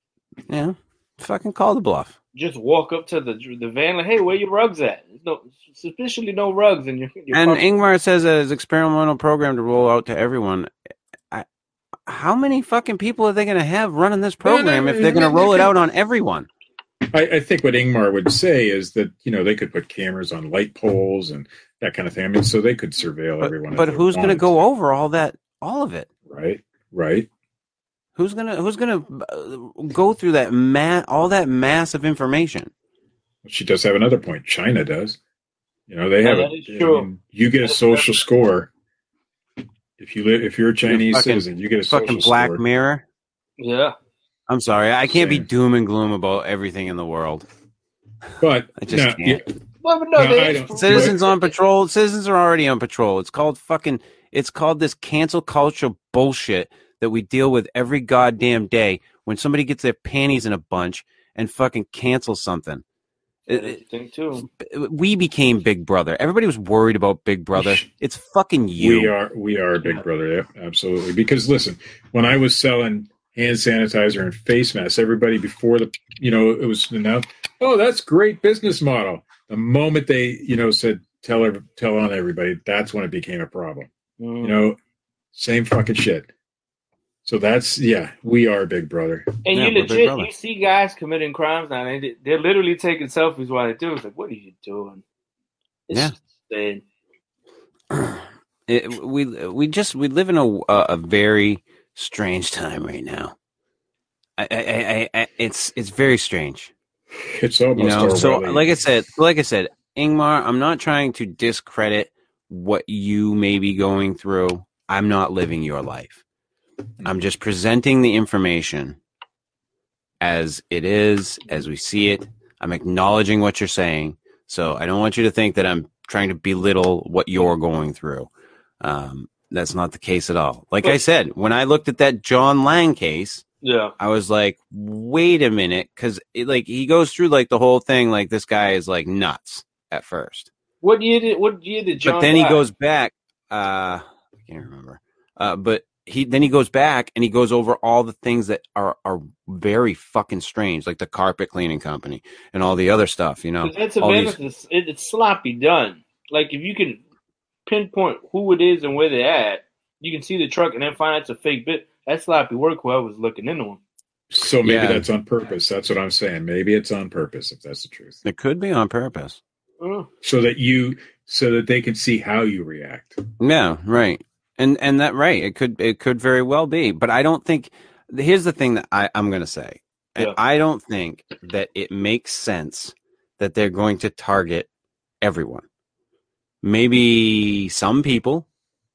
yeah, fucking call the bluff. Just walk up to the the van like, hey, where your rugs at? There's No, suspiciously no rugs in your. your And front- Ingmar says that his experimental program to roll out to everyone. I, how many fucking people are they going to have running this No, no, program if they're going to roll it out on everyone? I, I think what Ingmar would say is that you know they could put cameras on light poles and that kind of thing. I mean, so they could surveil But, everyone. but who's going to go over all that, all of it? Right, right. Who's gonna Who's gonna uh, go through that ma- all that mass of information? She does have another point. China does. You know, they Yeah, have. that a, is I mean, you get a social score if you live. If you're a Chinese fucking- citizen, you get a social Fucking Black score. Mirror. yeah. I'm sorry, I can't be doom and gloom about everything in the world. But I just no, can't. yeah, Well, no, No, they- I don't- Citizens on patrol. Citizens are already on patrol. It's called fucking. It's called this cancel culture bullshit that we deal with every goddamn day. When somebody gets their panties in a bunch and fucking cancels something, It- thing too. we became Big Brother. Everybody was worried about Big Brother. It's fucking you. we are we are Big Brother. Yeah, absolutely. Because listen, when I was selling hand sanitizer and face masks, everybody before the you know it was announced. Oh, that's great business model. The moment they you know said tell tell on everybody, that's when it became a problem. Mm. You know, same fucking shit. So that's yeah, we are Big Brother. and Yeah, you legit, you see guys committing crimes now. They they're literally taking selfies while they do. It's like, what are you doing? It's Yeah. insane. It, we we just we live in a a, a very strange time right now. I, I, I, I it's it's very strange. It's almost you know so Orwellian. like i said like i said ingmar i'm not trying to discredit what you may be going through i'm not living your life i'm just presenting the information as it is as we see it i'm acknowledging what you're saying so i don't want you to think that i'm trying to belittle what you're going through um, that's not the case at all like i said when i looked at that john lang case Yeah. I was like, wait a minute, because like he goes through like the whole thing, like this guy is like nuts at first, What year did what year did John? but then he goes back. Uh, I can't remember. Uh, but he then he goes back and he goes over all the things that are are very fucking strange, like the carpet cleaning company and all the other stuff. You know, That's all these- It's, it, it's sloppy done. Like if you can pinpoint who it is and where they're at, you can see the truck and then find out it's a fake bit. That's sloppy work. Whoever's looking into them. so maybe Yeah. that's on purpose. That's what I'm saying. Maybe it's on purpose if that's the truth. it could be on purpose. Mm. So that you so that they can see how you react. Yeah, right. And and that right. It could it could very well be. But I don't think here's the thing that I, I'm gonna say. Yeah. I don't think that it makes sense that they're going to target everyone. Maybe some people,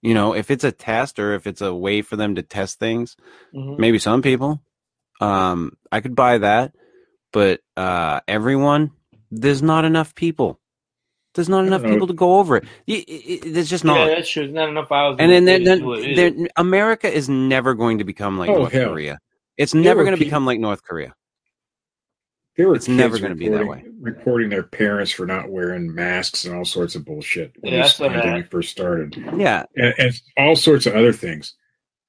you know, if it's a test or if it's a way for them to test things, Mhm. maybe some people. Um, I could buy that, but uh, everyone, there's not enough people. There's not enough people to go over it. There's just not. Yeah, that's true. There's not enough hours. And then, then, to it then America is never going to become like Oh, North hell. Korea. It's There never going to become like North Korea. There were It's never gonna be that reporting- Reporting their parents for not wearing masks and all sorts of bullshit when Yeah, this saw that. pandemic first started, Yeah, and, and all sorts of other things.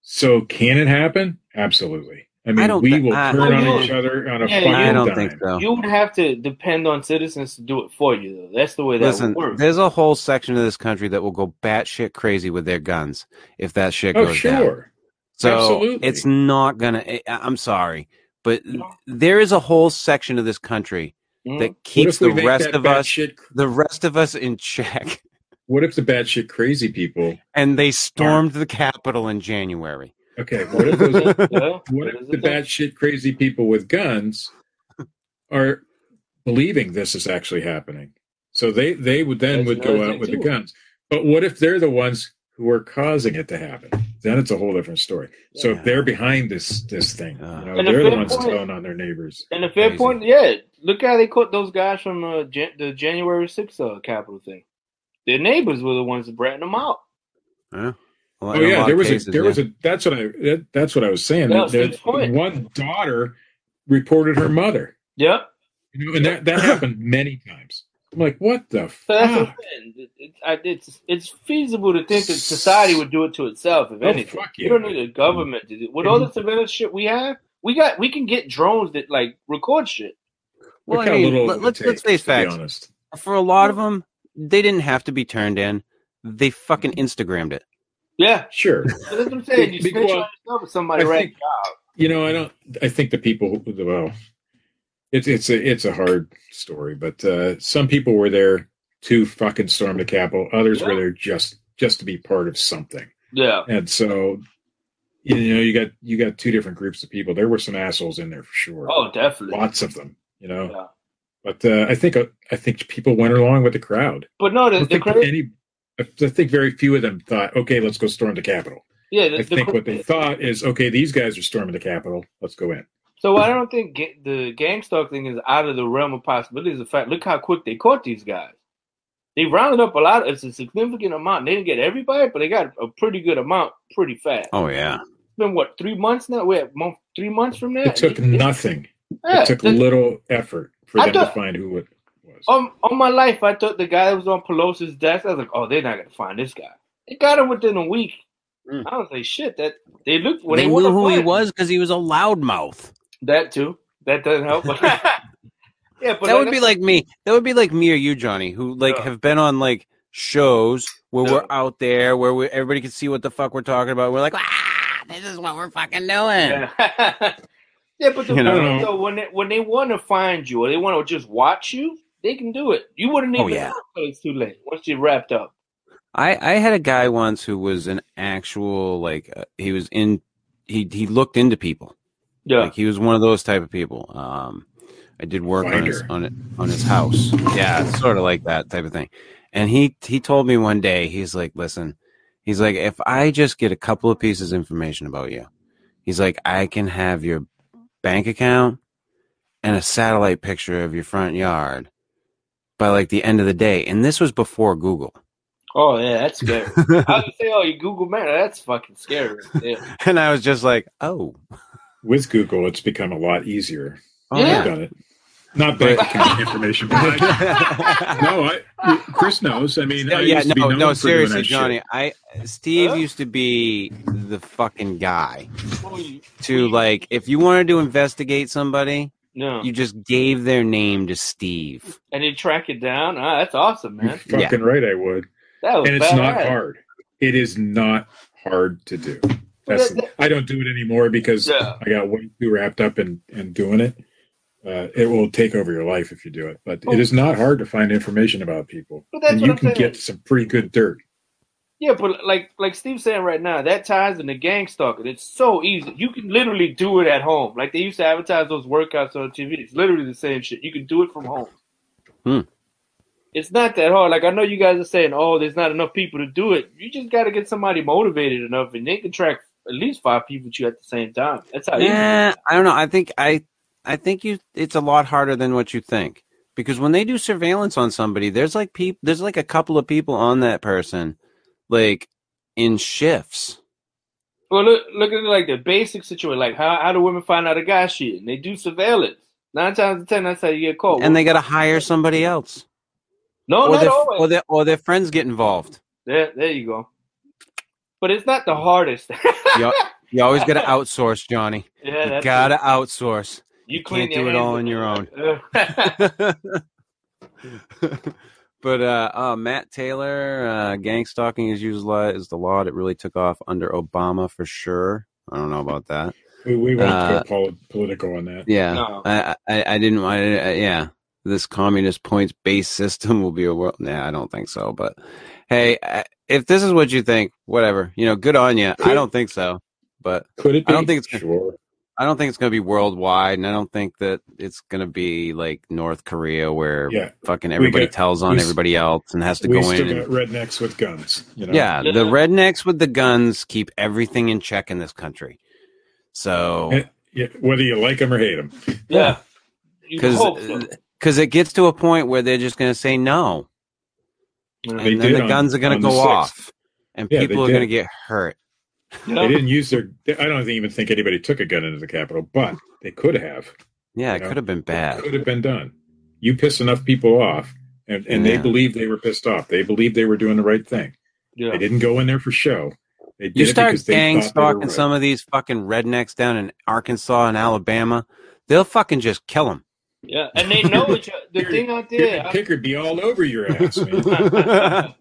So can it happen? Absolutely. I mean, don't we thi- will I- turn I on don't- each other on a Yeah, fucking I don't dime. think so. You would have to depend on citizens to do it for you, though. That's the way that Listen, would work. there's a whole section of this country that will go batshit crazy with their guns if that shit Oh, goes down. sure. So Absolutely. it's not gonna. I- I'm sorry, but No. there is a whole section of this country Mhm. that keeps the rest of us, batshit- the rest of us in check. What if the batshit crazy people? And they stormed the Capitol in January. Okay, what if those? Yeah, What if the a thing. batshit crazy people with guns are believing this is actually happening? So they they would then That's would go out thing, with the guns. But what if they're the ones who are causing it to happen? Then it's a whole different story. So if they're behind this this thing, Uh. you know, they're the ones point- telling on their neighbors. And the fair Crazy. point, yeah. Look how they caught those guys from uh, Jan- the January 6th uh, Capitol thing. Their neighbors were the ones that bratting them out. Yeah. Well, Oh yeah, there was cases, a there yeah. was a that's what I that, that's what I was saying. Yeah, That- that point. one daughter reported her mother. Yep. You know, and that, that happened many times. I'm like, what the So that's what fuck? saying. It, it, it's it's feasible to think that society would do it to itself. If Oh, anything, fuck you yeah. don't need a government to do. It. With all the surveillance shit we have, we got we can get drones that like record shit. Well, I mean, let, it would let's let's face facts. honest. For a lot of them, they didn't have to be turned in. They fucking Instagrammed it. Yeah, Sure. that's what I'm saying. You Be- snitch on yourself with somebody I right think- You know, I don't. I think the people. Well, it's it's a it's a hard story, but uh, some people were there to fucking storm the Capitol. Others were there just just to be part of something. Yeah. And so, you know, you got you got two different groups of people. There were some assholes in there for sure. Oh, definitely. lots of them. You know, Yeah. but uh, I think I think people went along with the crowd. But no, the, the any. I think very few of them thought, okay, let's go storm the Capitol. yeah, the, I the think what they thought is, okay, these guys are storming the Capitol. Let's go in. So I don't think ga- the gang stalk thing is out of the realm of possibilities. The fact, look how quick they caught these guys. They rounded up a lot. It's a significant amount. They didn't get everybody, but they got a pretty good amount pretty fast. Oh yeah. It's been what three months now? We're at month, three months from now. It took nothing. Yeah, It took the- little effort for I them to find who it was. On, on my life, I thought the guy that was on Pelosi's desk. I was like, oh, they're not gonna find this guy. They got him within a week. Mm. I was like, shit. That they looked when they they, knew who he was because he was a loudmouth. That too. That doesn't help. Yeah, but that would be like me. That would be like me or you, Johnny, who like Yeah. have been on like shows where Yeah. we're out there where we, everybody can see what the fuck we're talking about. We're like, ah, this is what we're fucking doing. Yeah. yeah, but the You know? point is, though, when they when they want to find you or they want to just watch you, they can do it. You wouldn't even Oh, yeah. know until it's too late once you're wrapped up. I I had a guy once who was an actual like uh, he was in he he looked into people. Yeah, Like he was one of those type of people. Um, I did work on his on it on his house. Yeah, sort of like that type of thing. And he he told me one day, he's like, listen, he's like, if I just get a couple of pieces of information about you, he's like, I can have your bank account and a satellite picture of your front yard by like the end of the day. And this was before Google. Oh yeah, that's scary. I was gonna say, oh, you Google man, that's fucking scary. Yeah. and I was just like, oh, With Google, it's become a lot easier. oh Yeah. I've done it. Not bank account information, but I, no, I, Chris knows. I mean, No, I yeah, used to be no, known no, for doing seriously, that shit. Johnny. I Steve Huh? used to be the fucking guy to like if you wanted to investigate somebody, no, you just gave their name to Steve. and you track it down. Ah, that's awesome, You're man. fucking right, I would. That was And it's not hard. It is not hard to do. That's, that- I don't do it anymore because Yeah. I got way too wrapped up in, in doing it. Uh, it will take over your life if you do it, but Oh. it is not hard to find information about people, But that's and what you I'm can saying. get some pretty good dirt. Yeah, but like like Steve's saying right now, that ties into gang stalking. It's so easy. You can literally do it at home. Like they used to advertise those workouts on TV. It's literally the same shit. You can do it from home. Hmm. It's not that hard. Like I know you guys are saying, "Oh, there's not enough people to do it." You just got to get somebody motivated enough, and they can track at least five people with you at the same time. That's how Yeah. I don't know. I think I I think you it's a lot harder than what you think because when they do surveillance on somebody, there's like peop there's like a couple of people on that person, like in shifts. Well, look, look at it like the basic situation. Like how how do women find out a guy cheating? They do surveillance. Nine times out of ten, that's how you get caught. and they got to hire somebody else, no, or not their, always. or their or their friends get involved. There, there you go. But it's not the hardest. You, you always got to outsource, Johnny. yeah, You got to outsource. You you clean can't do it all on your with- but uh, uh, Matt Taylor, uh, gang stalking is used a lot is the law that really took off under Obama for sure. I don't know about that. We, we won't Uh, go poli- political on that. Yeah, No. I, I I didn't want. I, yeah, this communist points based system will be a world. Nah, I don't think so. But hey, uh, if this is what you think, whatever. You know, good on you. I don't think so. But Could it I don't think it's- sure. I don't think it's going to be worldwide, and I don't think that it's going to be like North Korea where Yeah, fucking everybody got- tells on we everybody else and has to we go still in. got And, rednecks with guns. You know? yeah, Yeah. the rednecks with the guns keep everything in check in this country. So, Eh, yeah, whether you like them or hate them. yeah. Because because it gets to a point where they're just going to say no, Yeah. and They then the on- guns are going to go off, and Yeah, people are going to get hurt. Yeah. They didn't use their. I don't even think anybody took a gun into the Capitol, but they could have. Yeah, it Yeah. could have been bad. It could have been done. You piss enough people off, and, and Yeah. they believed they were pissed off. They believed they were doing the right thing. Yeah. They didn't go in there for show. They did You start because gang thought stalking right. some of these fucking rednecks down in Arkansas and Alabama, they'll fucking just kill them. Yeah, and they know each other. The thing out there, Bearded I- Picker be all over your ass, man. well,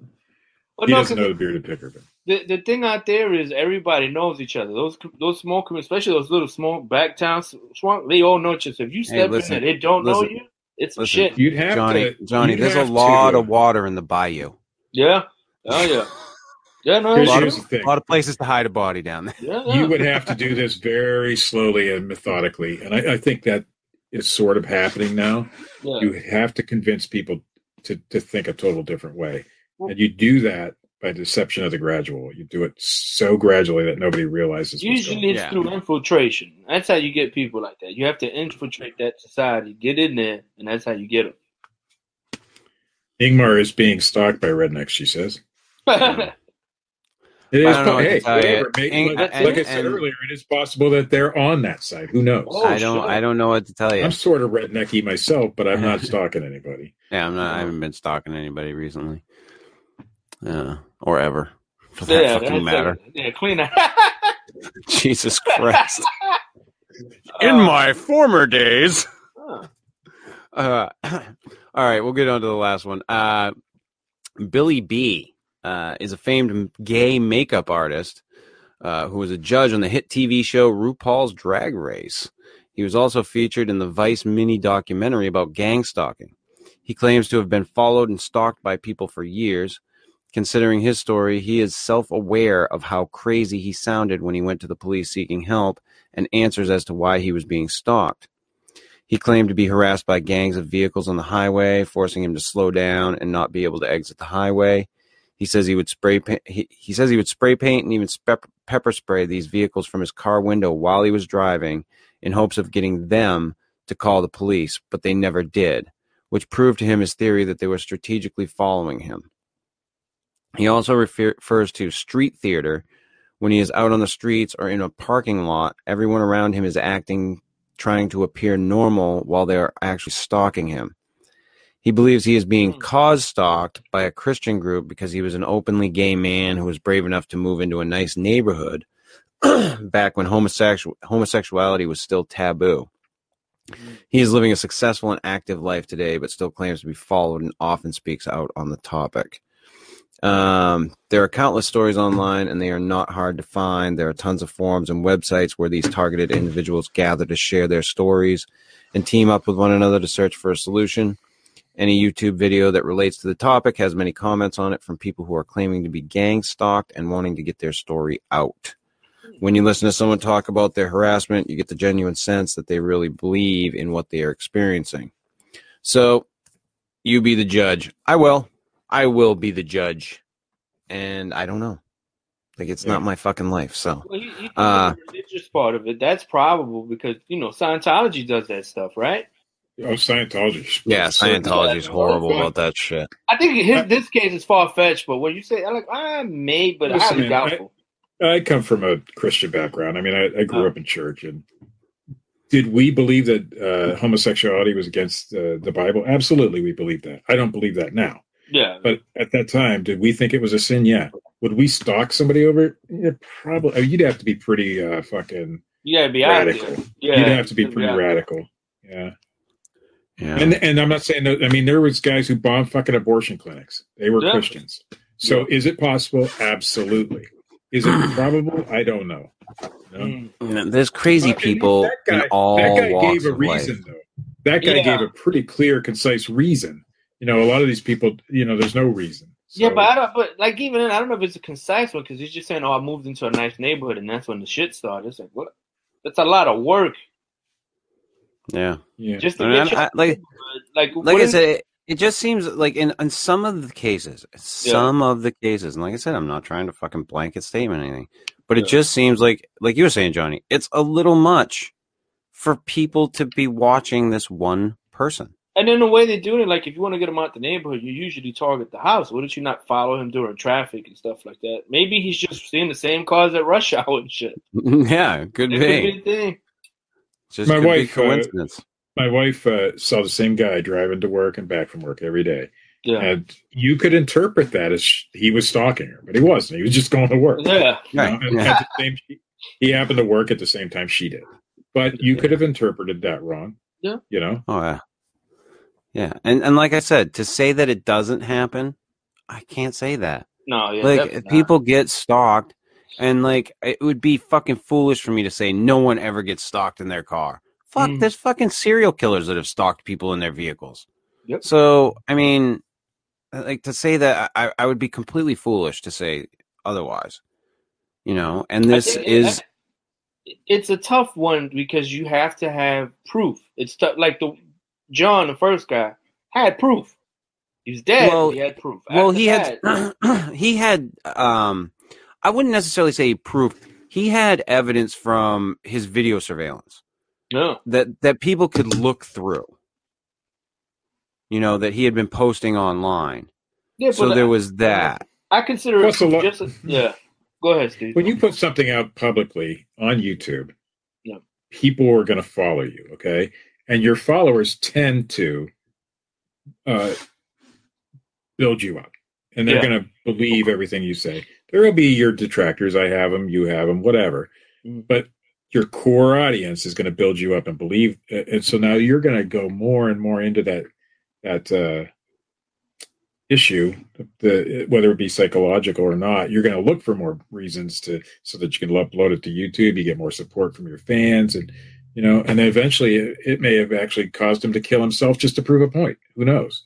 he no, doesn't know the bearded picker, but the the thing out there is everybody knows each other. Those those small communities, especially those little small back towns, swamp, they all know each other. If you step listen, in there, they don't know you. It's listen. shit. you'd have Johnny, to. Johnny, there's a lot to, of water in the bayou. Yeah. Oh yeah. Yeah. No. A Here's, it's lot, here's of, the thing. a lot of places to hide a body down there. Yeah, yeah. You would have to do this very slowly and methodically, and I, I think that is sort of happening now. Yeah. You have to convince people to, to think a total different way, and you do that by deception of the gradual. You do it so gradually that nobody realizes. Usually it's Yeah. through infiltration. That's how you get people like that. You have to infiltrate that society, get in there, and that's how you get them. Ingmar is being stalked by rednecks. She says. It is. I don't know what to hey, whatever. Maybe- Ing- like, and- like I said and- earlier, it is possible that they're on that side. Who knows? Oh, I don't. sure. I don't know what to tell you. I'm sort of rednecky myself, but I'm not stalking anybody. Yeah, I'm not. I haven't been stalking anybody recently, uh, or ever, for that yeah, fucking matter. it. Yeah, clean out. Jesus Christ! In Uh, my former days. huh. Uh, all right, we'll get on to the last one. Uh, Billy B uh, is a famed gay makeup artist uh, who was a judge on the hit TV show RuPaul's Drag Race. He was also featured in the Vice mini documentary about gang stalking. He claims to have been followed and stalked by people for years. Considering his story, he is self aware of how crazy he sounded when he went to the police seeking help and answers as to why he was being stalked. He claimed to be harassed by gangs of vehicles on the highway, forcing him to slow down and not be able to exit the highway. He says he would spray paint. He, he says he would spray paint and even spe- pepper spray these vehicles from his car window while he was driving, in hopes of getting them to call the police, but they never did, which proved to him his theory that they were strategically following him. He also refer- refers to street theater. When he is out on the streets or in a parking lot, everyone around him is acting, trying to appear normal while they are actually stalking him. He believes he is being Hmm. cause stalked by a Christian group because he was an openly gay man who was brave enough to move into a nice neighborhood back when homosexual homosexuality was still taboo. He is living a successful and active life today, but still claims to be followed and often speaks out on the topic. Um, there are countless stories online, and they are not hard to find. There are tons of forums and websites where these targeted individuals gather to share their stories and team up with one another to search for a solution. Any YouTube video that relates to the topic has many comments on it from people who are claiming to be gang stalked and wanting to get their story out. When you listen to someone talk about their harassment, you get the genuine sense that they really believe in what they are experiencing. So, you be the judge. I will. I will be the judge. And I don't know. Like, it's not my fucking life. So, Well, you, you Uh, the religious part of it, that's probable because you know Scientology does that stuff, right? Oh, Scientology. yeah, Scientology is horrible well, about that shit. I think his, this case is far fetched, but when you say, I'm like, I may, but Listen, highly man, doubtful. I come from a Christian background. I mean, I, I grew Oh. up in church, and did we believe that uh, homosexuality was against uh, the Bible? Absolutely, we believe that. I don't believe that now, yeah, but at that time, did we think it was a sin? Yeah. Would we stalk somebody over it? Yeah, probably. I mean, you'd have to be pretty uh, fucking You gotta be radical. You'd have to be pretty out radical. Yeah. Yeah. And and I'm not saying that. I mean, there was guys who bombed fucking abortion clinics. They were Yeah. Christians. So is it possible? Absolutely. Is it probable? I don't know. You know? Mm. There's crazy But at least people that guy, in all that guy walks gave a of life. reason though. That guy Yeah. gave a pretty clear, concise reason. You know, a lot of these people, you know, there's no reason. Yeah, but I don't. But like even then, I don't know if it's a concise one because he's just saying, "Oh, I moved into a nice neighborhood, and that's when the shit started." It's like, what? That's a lot of work Yeah. yeah. just to I mean, get your I- like- like like I said, it, it just seems like in, in some of the cases, some of the cases, and like I said, I'm not trying to fucking blanket statement anything, but it just seems like, like you were saying, Johnny, it's a little much for people to be watching this one person. And then the way they're doing it, like if you want to get him out the neighborhood, you usually target the house. Wouldn't you not follow him during traffic and stuff like that? Maybe he's just seeing the same cars at rush hour and shit. yeah, could It could be. be thing. Just My wife, be uh, coincidence. My wife uh, saw the same guy driving to work and back from work every day. Yeah. And you could interpret that as he was stalking her, but he wasn't. He was just going to work. Yeah. you know, Right, yeah. same, he happened to work at the same time she did. But you could have interpreted that wrong. Yeah. You know? Oh yeah, yeah, and and like I said, to say that it doesn't happen, I can't say that. No, yeah. like definitely not. people get stalked, and like it would be fucking foolish for me to say no one ever gets stalked in their car. Fuck, Mm. there's fucking serial killers that have stalked people in their vehicles. Yep. So I mean, like to say that I, I would be completely foolish to say otherwise. You know, and this is it's a tough one because you have to have proof. It's tough. Like the John, the first guy, had proof. He was dead. Well- he had proof. well he had he had um i wouldn't necessarily say proof he had evidence from his video surveillance no. that that people could look through you know that he had been posting online Yeah, so but there was that I consider Plus a it lot- just a, yeah. Go ahead, Steve. When you put something out publicly on YouTube, Yeah. people are going to follow you, okay? And your followers tend to uh, build you up, and they're Yeah. going to believe everything you say. There will be your detractors. I have them. You have them. Whatever. Mhm. But your core audience is going to build you up and believe. And so now you're going to go more and more into that that uh, issue, the whether it be psychological or not. You're going to look for more reasons to so that you can upload it to YouTube. You get more support from your fans, and you know, and eventually it, it may have actually caused him to kill himself just to prove a point. Who knows?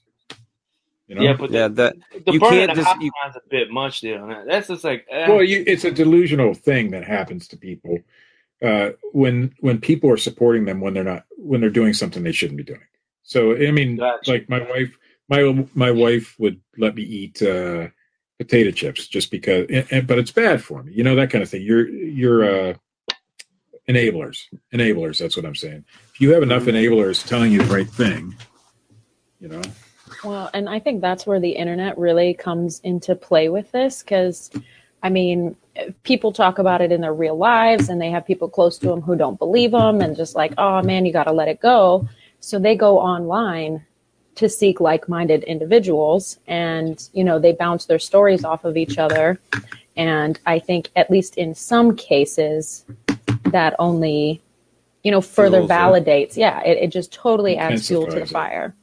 You know? yeah, but yeah that the you burning can't the just- house you- line's a bit much there. on. That's just like eh. well, you, it's a delusional thing that happens to people uh, when when people are supporting them when they're not when they're doing something they shouldn't be doing. So I mean, Gotcha. like my wife, my my wife would let me eat uh, potato chips just because, and, and- but it's bad for me. You know that kind of thing. You're you're uh, enablers, enablers. That's what I'm saying. If you have enough enablers telling you the right thing, you know, Well, and I think that's where the internet really comes into play with this because, I mean, people talk about it in their real lives and they have people close to them who don't believe them and just like, oh man, you got to let it go. So they go online to seek like minded individuals and, you know, they bounce their stories off of each other. And I think, at least in some cases, that only, you know, further Fuels it. validates. Yeah, it, it just totally adds fuel to the Intensifies it. fire.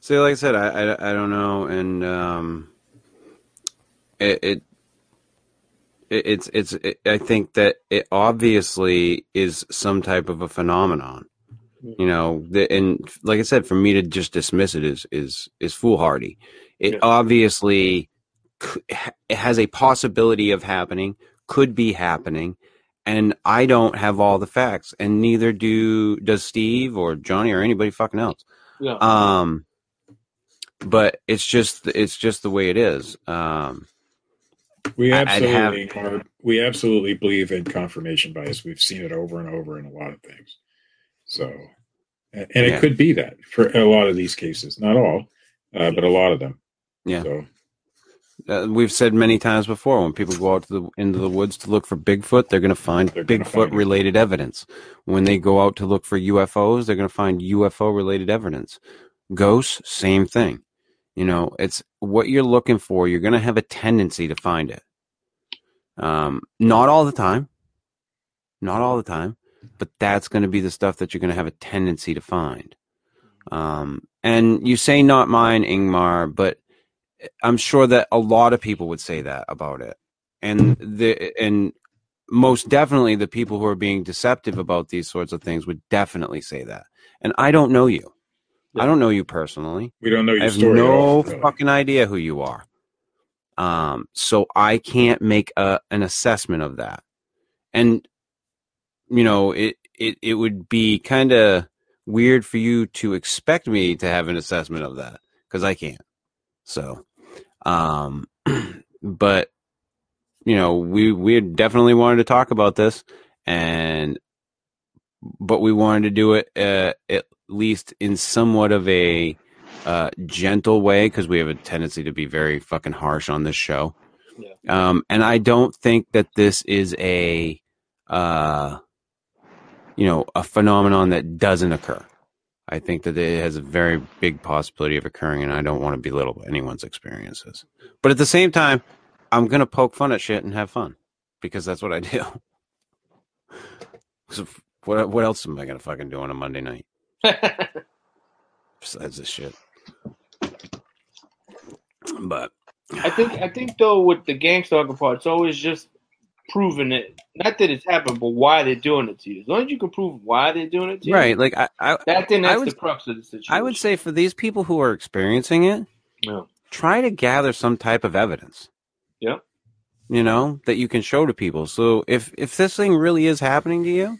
See, like I said, I, I, I don't know, and um, it, it it it's it's it, I think that it obviously is some type of a phenomenon, you know. The, and like I said, for me to just dismiss it is is is foolhardy. It Yeah. obviously c- it has a possibility of happening, could be happening, and I don't have all the facts, and neither do does Steve or Johnny or anybody fucking else. Yeah. Um, but it's just it's just the way it is. Um, we I- I'd have- absolutely are. We absolutely believe in confirmation bias. We've seen it over and over in a lot of things. So, and and it Yeah. could be that for a lot of these cases, not all, uh, but a lot of them. Yeah. So uh, we've said many times before when people go out to the into the woods to look for Bigfoot, they're going to find Bigfoot related evidence. When they go out to look for UFOs, they're going to find UFO related evidence. Ghosts, same thing. You know, it's what you're looking for. You're going to have a tendency to find it. Um, not all the time, not all the time, but that's going to be the stuff that you're going to have a tendency to find. Um, and you say not mine, Ingmar, but I'm sure that a lot of people would say that about it. And the and most definitely the people who are being deceptive about these sorts of things would definitely say that. And I don't know you. I don't know you personally. we don't know I your have story. no all, really. fucking idea who you are. Um, so I can't make a, an assessment of that. And you know, it it it would be kind of weird for you to expect me to have an assessment of that because I can't. So, um, but you know, we we definitely wanted to talk about this, and but we wanted to do it uh, at least in somewhat of a uh, gentle way because we have a tendency to be very fucking harsh on this show. Yeah. Um, and I don't think that this is a, uh, you know, a phenomenon that doesn't occur. I think that it has a very big possibility of occurring, and I don't want to belittle anyone's experiences. But at the same time, I'm gonna poke fun at shit and have fun because that's what I do. So what what else am I gonna fucking do on a Monday night besides this shit? But I think I think though with the gang stalker part, it's always just proving it. Not that it's happened, but why they're doing it to you. As long as you can prove why they're doing it to you, right, like I, I That then I that's would- the crux of the situation. I would say for these people who are experiencing it, Yeah. try to gather some type of evidence. Yeah. You know, that you can show to people. So if if this thing really is happening to you,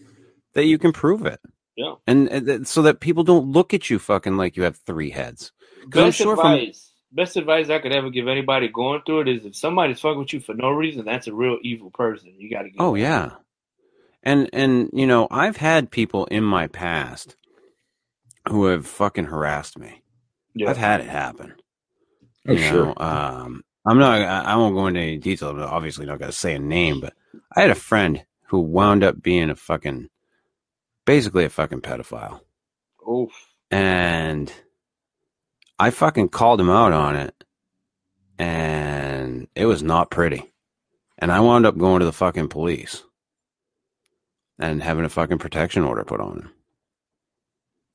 that you can prove it. Yeah. And, and so that people don't look at you fucking like you have three heads. best sure from- advice. Best advice I could ever give anybody going through it is if somebody's fucking with you for no reason, that's a real evil person. You got to get. Oh yeah. And and you know, I've had people in my past who have fucking harassed me. yeah. I've had it happen. Oh, you sure. know, um, I'm not. I I won't go into any detail. I'm obviously not going to say a name, but I had a friend who wound up being a fucking, basically a fucking pedophile, Oof. and I fucking called him out on it, and it was not pretty, and I wound up going to the fucking police, and having a fucking protection order put on him,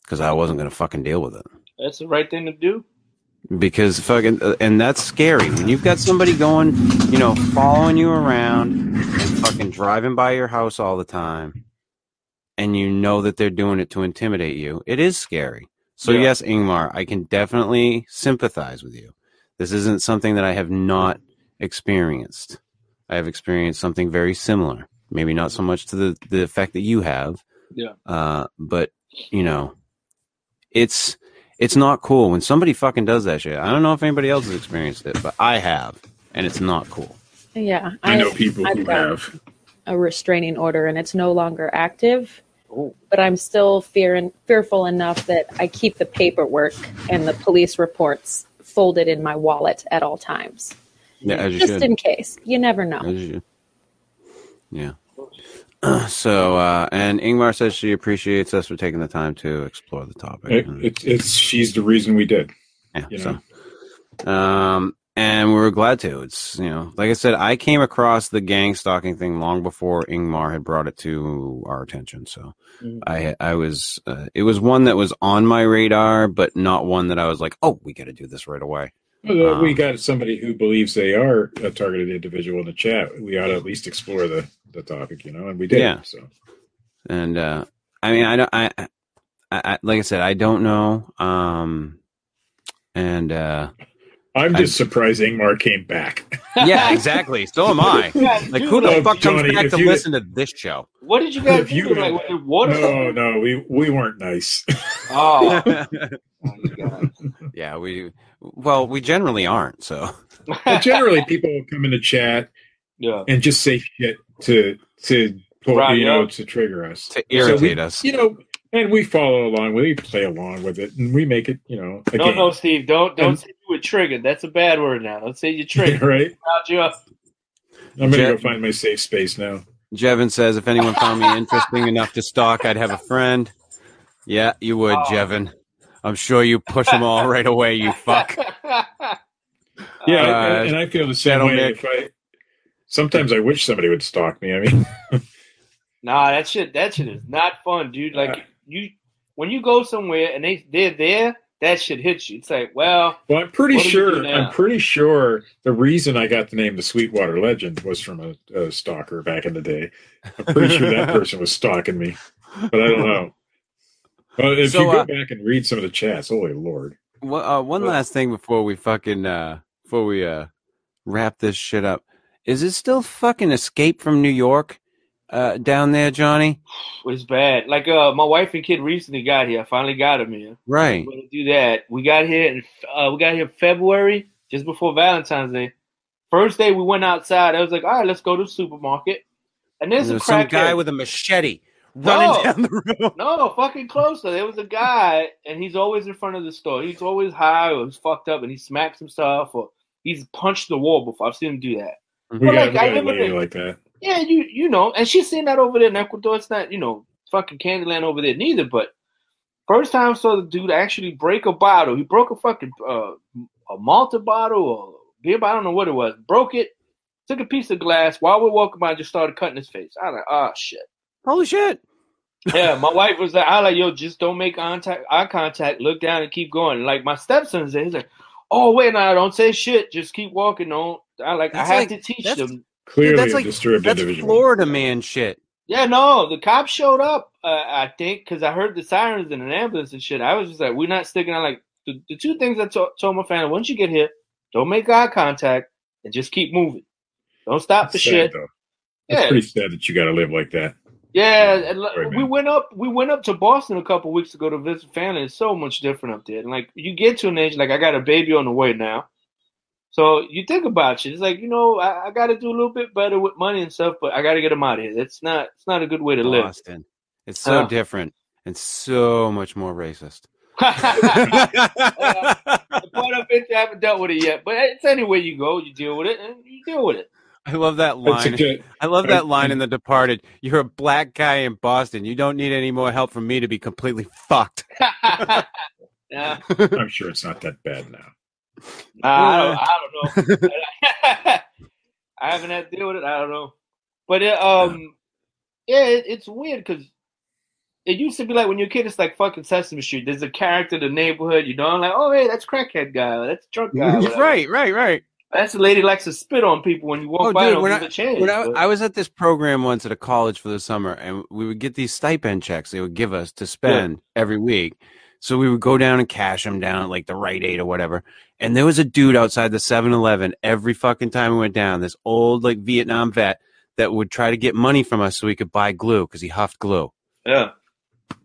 because I wasn't going to fucking deal with it. That's the right thing to do. because fucking uh, and that's scary. When you've got somebody going you know following you around and fucking driving by your house all the time and you know that they're doing it to intimidate you it is scary so Yeah. yes ingmar i can definitely sympathize with you this isn't something that i have not experienced i have experienced something very similar Maybe not so much to the the effect that you have. Yeah. Uh, but you know, it's it's not cool when somebody fucking does that shit. I don't know if anybody else has experienced it, but I have, and it's not cool. Yeah, I know people I've who got have. a restraining order and it's no longer active. But I'm still fear fearful enough that I keep the paperwork and the police reports folded in my wallet at all times, Yeah, as you just should. in case. You never know. As you. Yeah. So, uh, and Ingmar says she appreciates us for taking the time to explore the topic. It, And- it's it's she's the reason we did. Yeah. you so, um, and we were glad to. It's you know, like I said, I came across the gang stalking thing long before Ingmar had brought it to our attention. So, Mhm. I I was uh, it was one that was on my radar, but not one that I was like, oh, we got to do this right away. Well, uh, we Um, got somebody who believes they are a targeted individual in the chat. We ought to at least explore the, the topic, you know, and we did. Yeah. So And uh, I mean, I don't, I, I, I, like I said, I don't know. Um, and uh, I'm I- just surprised Ingmar came back. yeah, exactly. So am I. Yeah, Like, who the fuck comes Johnny, back to you- listen to this show? What did you guys If you- do? Like, was it? No, no, we we weren't nice. Oh, oh my God. yeah, we well, we generally aren't. So but generally, people will come in the chat yeah. and just say shit to to pull, Right, you know yeah. to trigger us, to irritate we- us. you know. And we follow along with we play along with it, and we make it, you know. A No, game, no, Steve, don't don't And- say you were triggered. That's a bad word now. Don't say you triggered. right? You. I'm gonna Jet- go find my safe space now. Jevin says, if anyone found me interesting enough to stalk, I'd have a friend. Yeah, you would, Oh. Jevin. I'm sure you push them all right away. You fuck. Yeah, Uh, and, and I feel the same way. Nick. If I sometimes I wish somebody would stalk me. I mean, Nah, that shit that shit is not fun, dude. Like you when you go somewhere and they they're there, that shit hits you. It's like, well, well, I'm pretty What do do sure. I'm pretty sure the reason I got the name the Sweetwater Legend was from a, a stalker back in the day. I'm pretty sure that person was stalking me, but I don't know. Well, if So, you go uh, back and read some of the chats, holy lord! Well, uh, one Well- last thing before we fucking uh, before we uh, wrap this shit up. Is it still fucking Escape from New York uh, down there, Johnny? it was bad. Like uh my wife and kid recently got here. I finally got them here. Right. We're gonna do that. We got here in uh we got here February, just before Valentine's Day. First day we went outside, I was like, all right, let's go to the supermarket. And there's There's a some crackhead. guy with a machete running No. down the road. No, fucking closer. There was a guy, and he's always in front of the store. He's always high or he's fucked up, and he smacks himself or he's punched the wall before. I've seen him do that. We Well, got, like, I got a remember like that. Yeah, you you know, and she's seen that over there in Ecuador. It's not you know fucking Candyland over there neither. But first time I saw the dude actually break a bottle. He broke a fucking uh, a Malta bottle or beer bottle. I don't know what it was. Broke it. Took a piece of glass while we're walking by. Just started cutting his face. I like, oh shit. Holy shit! Yeah, my wife was like, I like, yo, just don't make contact, eye contact, look down and keep going. Like my stepson's there, he's like, oh wait, no, don't say shit, just keep walking. Don't. I like, That's I have like- to teach them. Clearly, that's like- disturbed That's individual. Florida man shit. Yeah, no, the cops showed up. Uh, I think because I heard the sirens and an ambulance and shit. I was just like, we're not sticking out. Like the, the two things I to- told my family: once you get here, don't make eye contact and just keep moving. Don't stop for That's sad, shit. though. That's Yeah. pretty sad that you got to live like that. Yeah, and we man. went up. We went up to Boston a couple weeks ago to visit family. It's so much different up there. And like you get to an age, like I got a baby on the way now, so you think about it. It's like you know, I, I got to do a little bit better with money and stuff, but I got to get them out of here. It's not. It's not a good way to live. Boston. It's so Uh. different and so much more racist. the part of it, I haven't dealt with it yet, but it's anywhere you go, you deal with it, and you deal with it. I love that line. good, I love that line in The Departed. You're a black guy in Boston. You don't need any more help from me to be completely fucked. yeah, I'm sure it's not that bad now. I don't, I don't know. I haven't had to deal with it. I don't know, but it, um, yeah, it, it's weird because it used to be like when you're a kid, it's like fucking Sesame Street. There's a character in the neighborhood, you know, I'm like, oh hey, that's crackhead guy, that's drunk guy, right, right, right. That's the lady likes to spit on people when you walk Oh, by. dude, when I- a change. When I, I was at this program once at a college for the summer, and we would get these stipend checks they would give us to spend every week. So we would go down and cash them down at like the Rite Aid or whatever. And there was a dude outside the 7 Eleven every fucking time we went down, this old like Vietnam vet that would try to get money from us so we could buy glue because he huffed glue. Yeah.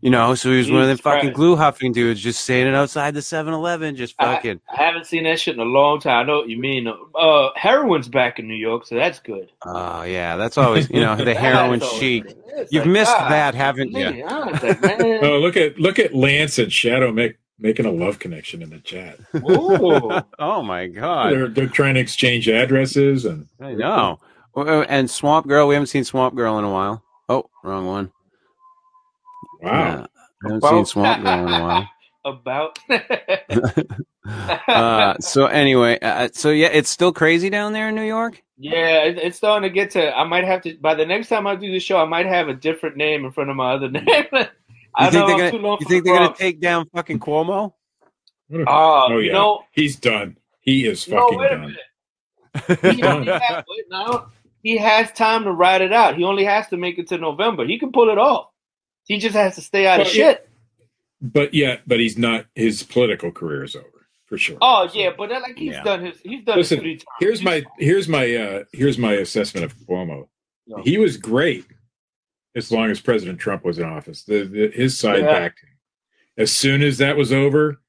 You know, so he was one of them Jesus fucking Christ. glue huffing dudes just standing outside the 7 Eleven, just fucking. I haven't seen that shit in a long time. I know what you mean. Uh, heroin's back in New York, so that's good. Oh, yeah, that's always, you know, the heroin always chic. You've like, missed God, that, haven't you? man, I like, Oh, look at look at Lance and Shadow make, making a love connection in the chat. ooh. Oh, my God. They're they're trying to exchange addresses and I know. And Swamp Girl, we haven't seen Swamp Girl in a while. Oh, wrong one. Wow. Yeah, I haven't About- seen Swamp Girl in a while. About. uh, so anyway, uh, so yeah, it's still crazy down there in New York. Yeah, it, it's starting to get to. I might have to by the next time I do the show. I might have a different name in front of my other name. I You think know they're gonna? You think the they're gonna take down fucking Cuomo? What a- Oh, oh you yeah, know, he's done. He is no, fucking wait a done. minute. He, only has, wait, he has time to ride it out. He only has to make it to November. He can pull it off. He just has to stay out of shit. But yeah, but he's not. His political career is over for sure. Oh yeah, but that, like he's Yeah. done his. He's done Listen, his three times. Here's my here's my uh here's my assessment of Cuomo. No. He was great as long as President Trump was in office. The, the his side Yeah. backed him. As soon as that was over,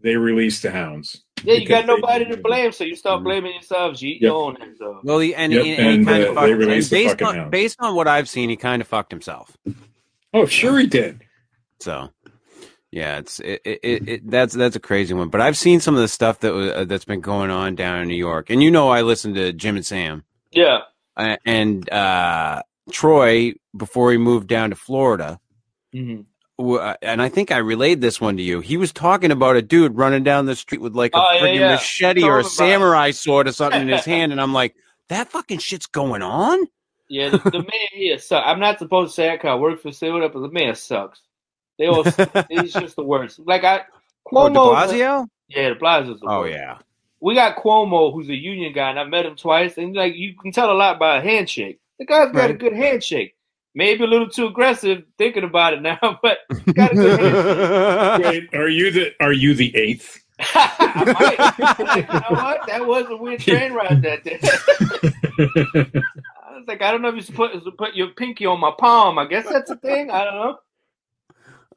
they released the hounds. Yeah, you got nobody to blame, so you start blaming yourselves. You eat Yep. your own ass up. Well, he, and, Yep, he, and he kind uh, of fucked. released the based on based on what I've seen, he kind of fucked himself. Oh, sure he did. So, yeah, it's it, it, it, it that's that's a crazy one. But I've seen some of the stuff that was, uh, that's been going on down in New York, and you know, I listen to Jim and Sam, Yeah, uh, and uh, Troy before he moved down to Florida. hmm w- uh, And I think I relayed this one to you. He was talking about a dude running down the street with like a Oh, yeah, yeah. machete Told or a him it. samurai sword or something in his hand, and I'm like, that fucking shit's going on. Yeah. The, the man here sucks. I'm not supposed to say that 'cause I work for Civil, but the man sucks. They all. he's just the worst. Like I, Oh, De Cuomo. Blasio? yeah, De Blasio's the Oh worst. yeah. We got Cuomo, who's a union guy, and I met him twice, and like you can tell a lot by a handshake. The guy's got a good handshake. Maybe a little too aggressive thinking about it now, but got a good handshake. Wait, are you the are you the eighth? I might. you know what? That was a weird train ride that day. I was like, I don't know if you put, put your pinky on my palm. I guess that's a thing. I don't know.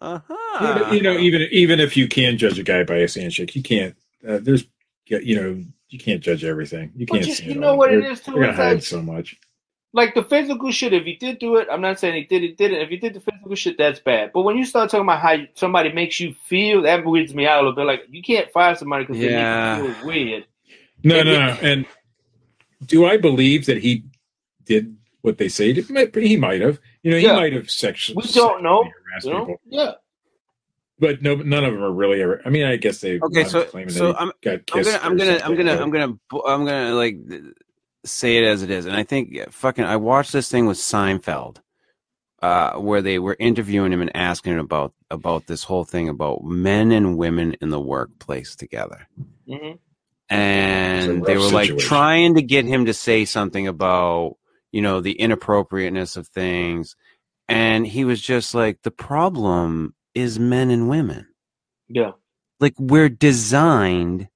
uh-huh. you know, even even if you can judge a guy by his handshake, you can't. Uh, there's, you know, you can't judge everything. You can't. you- see you it know all. what it They're- is, too? They're gonna It's hide like- so much. Like the physical shit, if he did do it, I'm not saying he did it, didn't. If he did the physical shit, that's bad. But when you start talking about how somebody makes you feel, that weirds me out a little bit. Like you can't fire somebody because Yeah. they make you feel weird. No, And no, he- no. And do I believe that he did what they say? He might, he might have. You know, he Yeah. might have sexually. We don't know, harassed You know? people, Yeah. but no, none of them are really ever. I mean, I guess they. Okay, so so I'm got I'm gonna I'm gonna I'm gonna I'm gonna I'm gonna like say it as it is, and I think yeah, fucking I watched this thing with Seinfeld, uh, where they were interviewing him and asking him about about this whole thing about men and women in the workplace together. hmm and they rough were like trying to get him to say something about you know the inappropriateness of things. And he was just like the problem is men and women. Yeah. like we're designed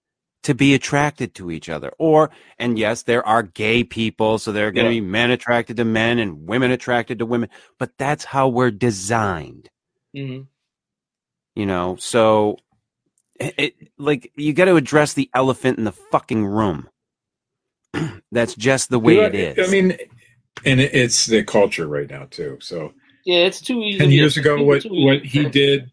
to be attracted to each other. Or and yes there are gay people so there are going to Yeah. be men attracted to men and women attracted to women but that's how we're designed. Hmm you know so it, it like you got to address the elephant in the fucking room. That's just the way You know, it is I mean, and it- it's the culture right now too. So Yeah, it's too easy. ten years ago, what what he did,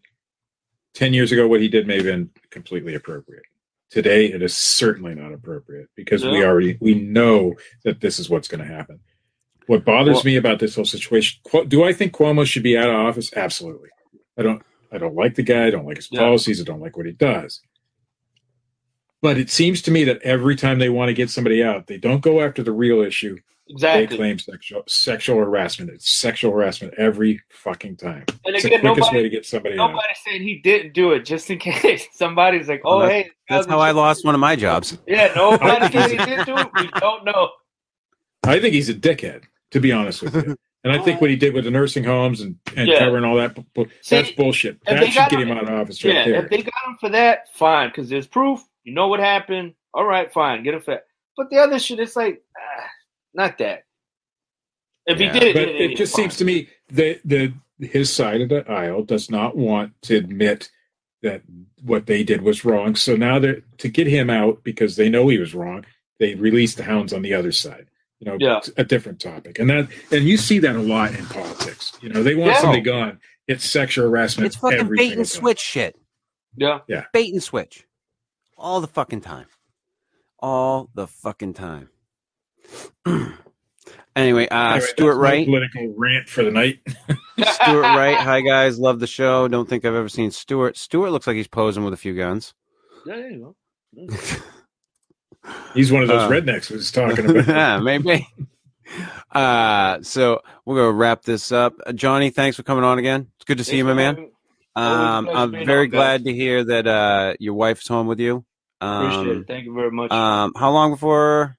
ten years ago, what he did may have been completely appropriate. Today, it is certainly not appropriate because we Yeah. already we know that this is what's going to happen. What bothers Well- me about this whole situation, do I think Cuomo should be out of office? Absolutely. I don't. I don't like the guy. I don't like his Yeah. policies. I don't like what he does. But it seems to me that every time they want to get somebody out, they don't go after the real issue they claim sexual sexual harassment. It's sexual harassment every fucking time. And It's the again, quickest nobody, way to get somebody out. nobody's saying he didn't do it just in case somebody's like, oh, Well, hey. that's how i lost one of my jobs Yeah, nobody said he did do it. We don't know. I think he's a dickhead, to be honest with you. And I think what he did with the nursing homes and, and Yeah. covering all that, bu- bu- See, that's bullshit. they That should got get him- him out of office right Yeah, there. if they got him for that, fine, because there's proof. You know what happened. All right, fine, get him for that. But the other shit, it's like, ah, not that. If Yeah. he did it, But then it just seems to me that the his side of the aisle does not want to admit that what they did was wrong. So now they're to get him out because they know he was wrong. They release the hounds on the other side. You know, Yeah. a different topic, and that and you see that a lot in politics. You know, they want Yeah. somebody gone. It's sexual harassment. It's fucking every bait and time. switch shit. Yeah, Yeah. Bait and switch. All the fucking time. All the fucking time. anyway, uh, Anyway, Stuart that's Wright. political rant for the night. Stuart Wright. Hi guys, love the show. Don't think I've ever seen Stuart. Stuart looks like he's posing with a few guns. Yeah, there you go. He's one of those Uh, rednecks we was talking about. yeah, maybe. Uh, so we're gonna wrap this up. Uh, Johnny, thanks for coming on again. It's good to see you, my man. Always Um, pleasure I'm very on, guys. glad to hear that uh, your wife's home with you. Appreciate Um, it. Thank you very much. um, how long before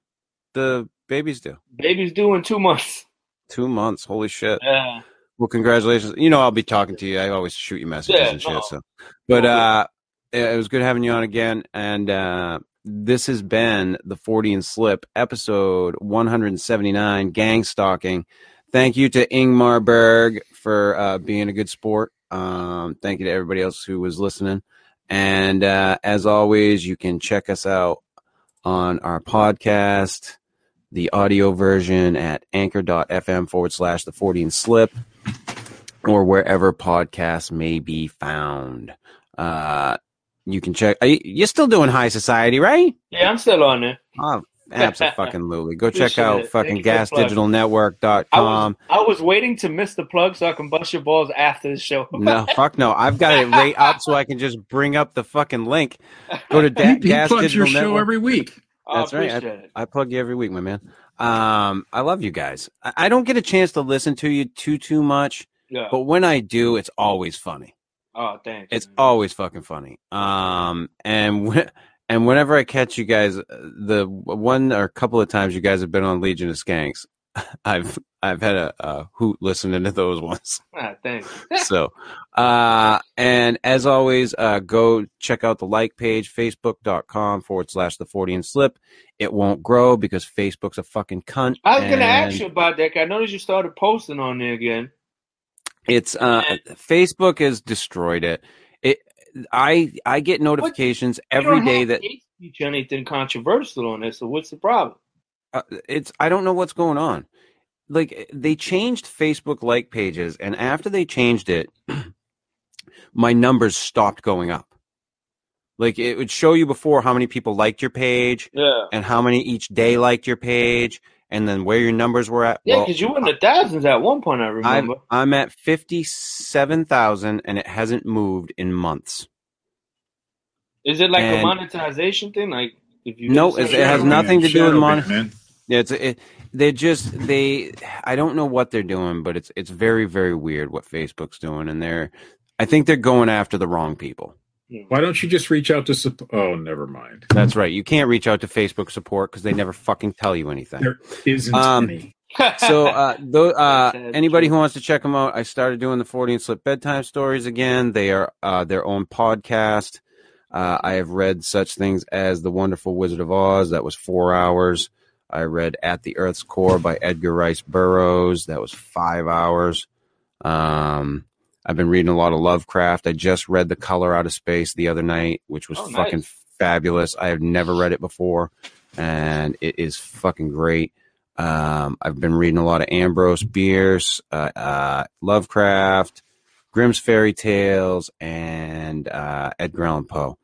the baby's do. Babies due in two months. Two months. Holy shit. Yeah. Well, congratulations. You know, I'll be talking to you. I always shoot you messages Yeah, and shit. no. So, but uh, it it was good having you on again. And uh, this has been the Fortean Slip episode 179, gang stalking. Thank you to Ingmar Berg for uh, being a good sport. Um, thank you to everybody else who was listening. And uh, as always, you can check us out on our podcast, the audio version at anchor.fm forward slash the Fortean slip, or wherever podcasts may be found. Uh, you can check. Are you, you're still doing High Society, right? Yeah, I'm still on there. Oh, absolutely. Fucking Lulie. Go check out it. fucking Thank you for the plug. gasdigitalnetwork.com. I was, I was waiting to miss the plug so I can bust your balls after the show. no, fuck no. I've got it right up so I can just bring up the fucking link. Go to da- he, he Gas plugs your Digital show every week. I That's right. it. I plug you every week, my man. Um, I love you guys. I, I don't get a chance to listen to you too too much, Yeah. but when I do, it's always funny. Oh, thanks. It's man. always fucking funny. Um, and when, and whenever I catch you guys, uh, the one or couple of times you guys have been on Legion of Skanks, I've I've had a, a hoot listening to those ones. Ah, thanks. so, uh, and as always, uh, go check out the like page, facebook.com forward slash the Fortean slip. It won't grow because Facebook's a fucking cunt. I was going to ask you about that. I noticed you started posting on there again. It's, uh, Facebook has destroyed it. It, I, I get notifications You every day that hate speech or anything controversial on there. So what's the problem? uh, it's I don't know what's going on. Like eh, they changed Facebook like pages, and after they changed it, my numbers stopped going up. Like it would show you before how many people liked your page Yeah. and how many each day liked your page, and then where your numbers were at. Yeah, Well, because you were in the thousands at one point. I I've, remember. I'm at fifty-seven thousand, and it hasn't moved in months. Is it like a monetization thing? Like if you No, hit it has nothing to do with Shadow mon- ban, man. Yeah, it's it, they're just they. I don't know what they're doing, but it's it's very very weird what Facebook's doing, and they're. I think they're going after the wrong people. Why don't you just reach out to? Sup- oh, never mind. That's right. You can't reach out to Facebook support because they never fucking tell you anything. There isn't Um, any. so uh, though, uh, anybody who wants to check them out, I started doing the Fortean slip bedtime stories again. They are uh, their own podcast. Uh, I have read such things as The Wonderful Wizard of Oz. That was four hours. I read At the Earth's Core by Edgar Rice Burroughs. That was five hours. Um, I've been reading a lot of Lovecraft. I just read The Color Out of Space the other night, which was Oh, nice. fucking fabulous. I have never read it before, and it is fucking great. Um, I've been reading a lot of Ambrose Bierce, uh, uh, Lovecraft, Grimm's Fairy Tales, and uh, Edgar Allan Poe.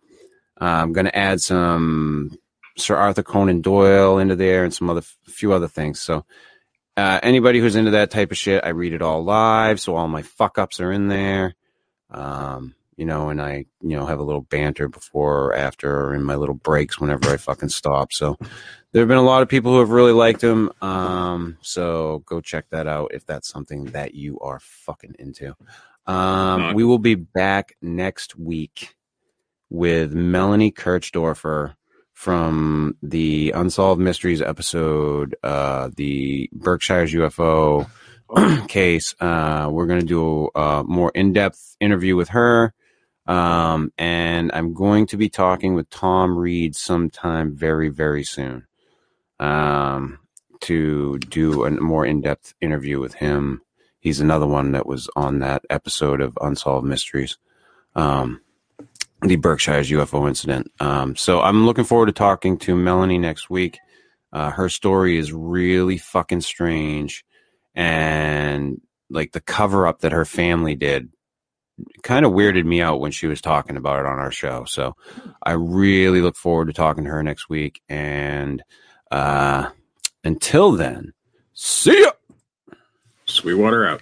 Uh, I'm going to add some Sir Arthur Conan Doyle into there and some other few other things. So uh, anybody who's into that type of shit, I read it all live, so all my fuck ups are in there. Um, you know, and I, you know, have a little banter before or after or in my little breaks whenever I fucking stop. So there have been a lot of people who have really liked him. Um, so go check that out if that's something that you are fucking into. Um, we will be back next week with Melanie Kirchdorfer from the Unsolved Mysteries episode, uh, the Berkshire's UFO case. Uh, we're going to do a more in depth interview with her. Um, and I'm going to be talking with Thom Reed sometime very, very soon. Um, to do a more in-depth interview with him. He's another one that was on that episode of Unsolved Mysteries, um, the Berkshire's UFO incident. Um, so I'm looking forward to talking to Melanie next week. Uh, her story is really fucking strange, and like the cover up that her family did kind of weirded me out when she was talking about it on our show. So I really look forward to talking to her next week. And uh, until then, see ya. Sweetwater out.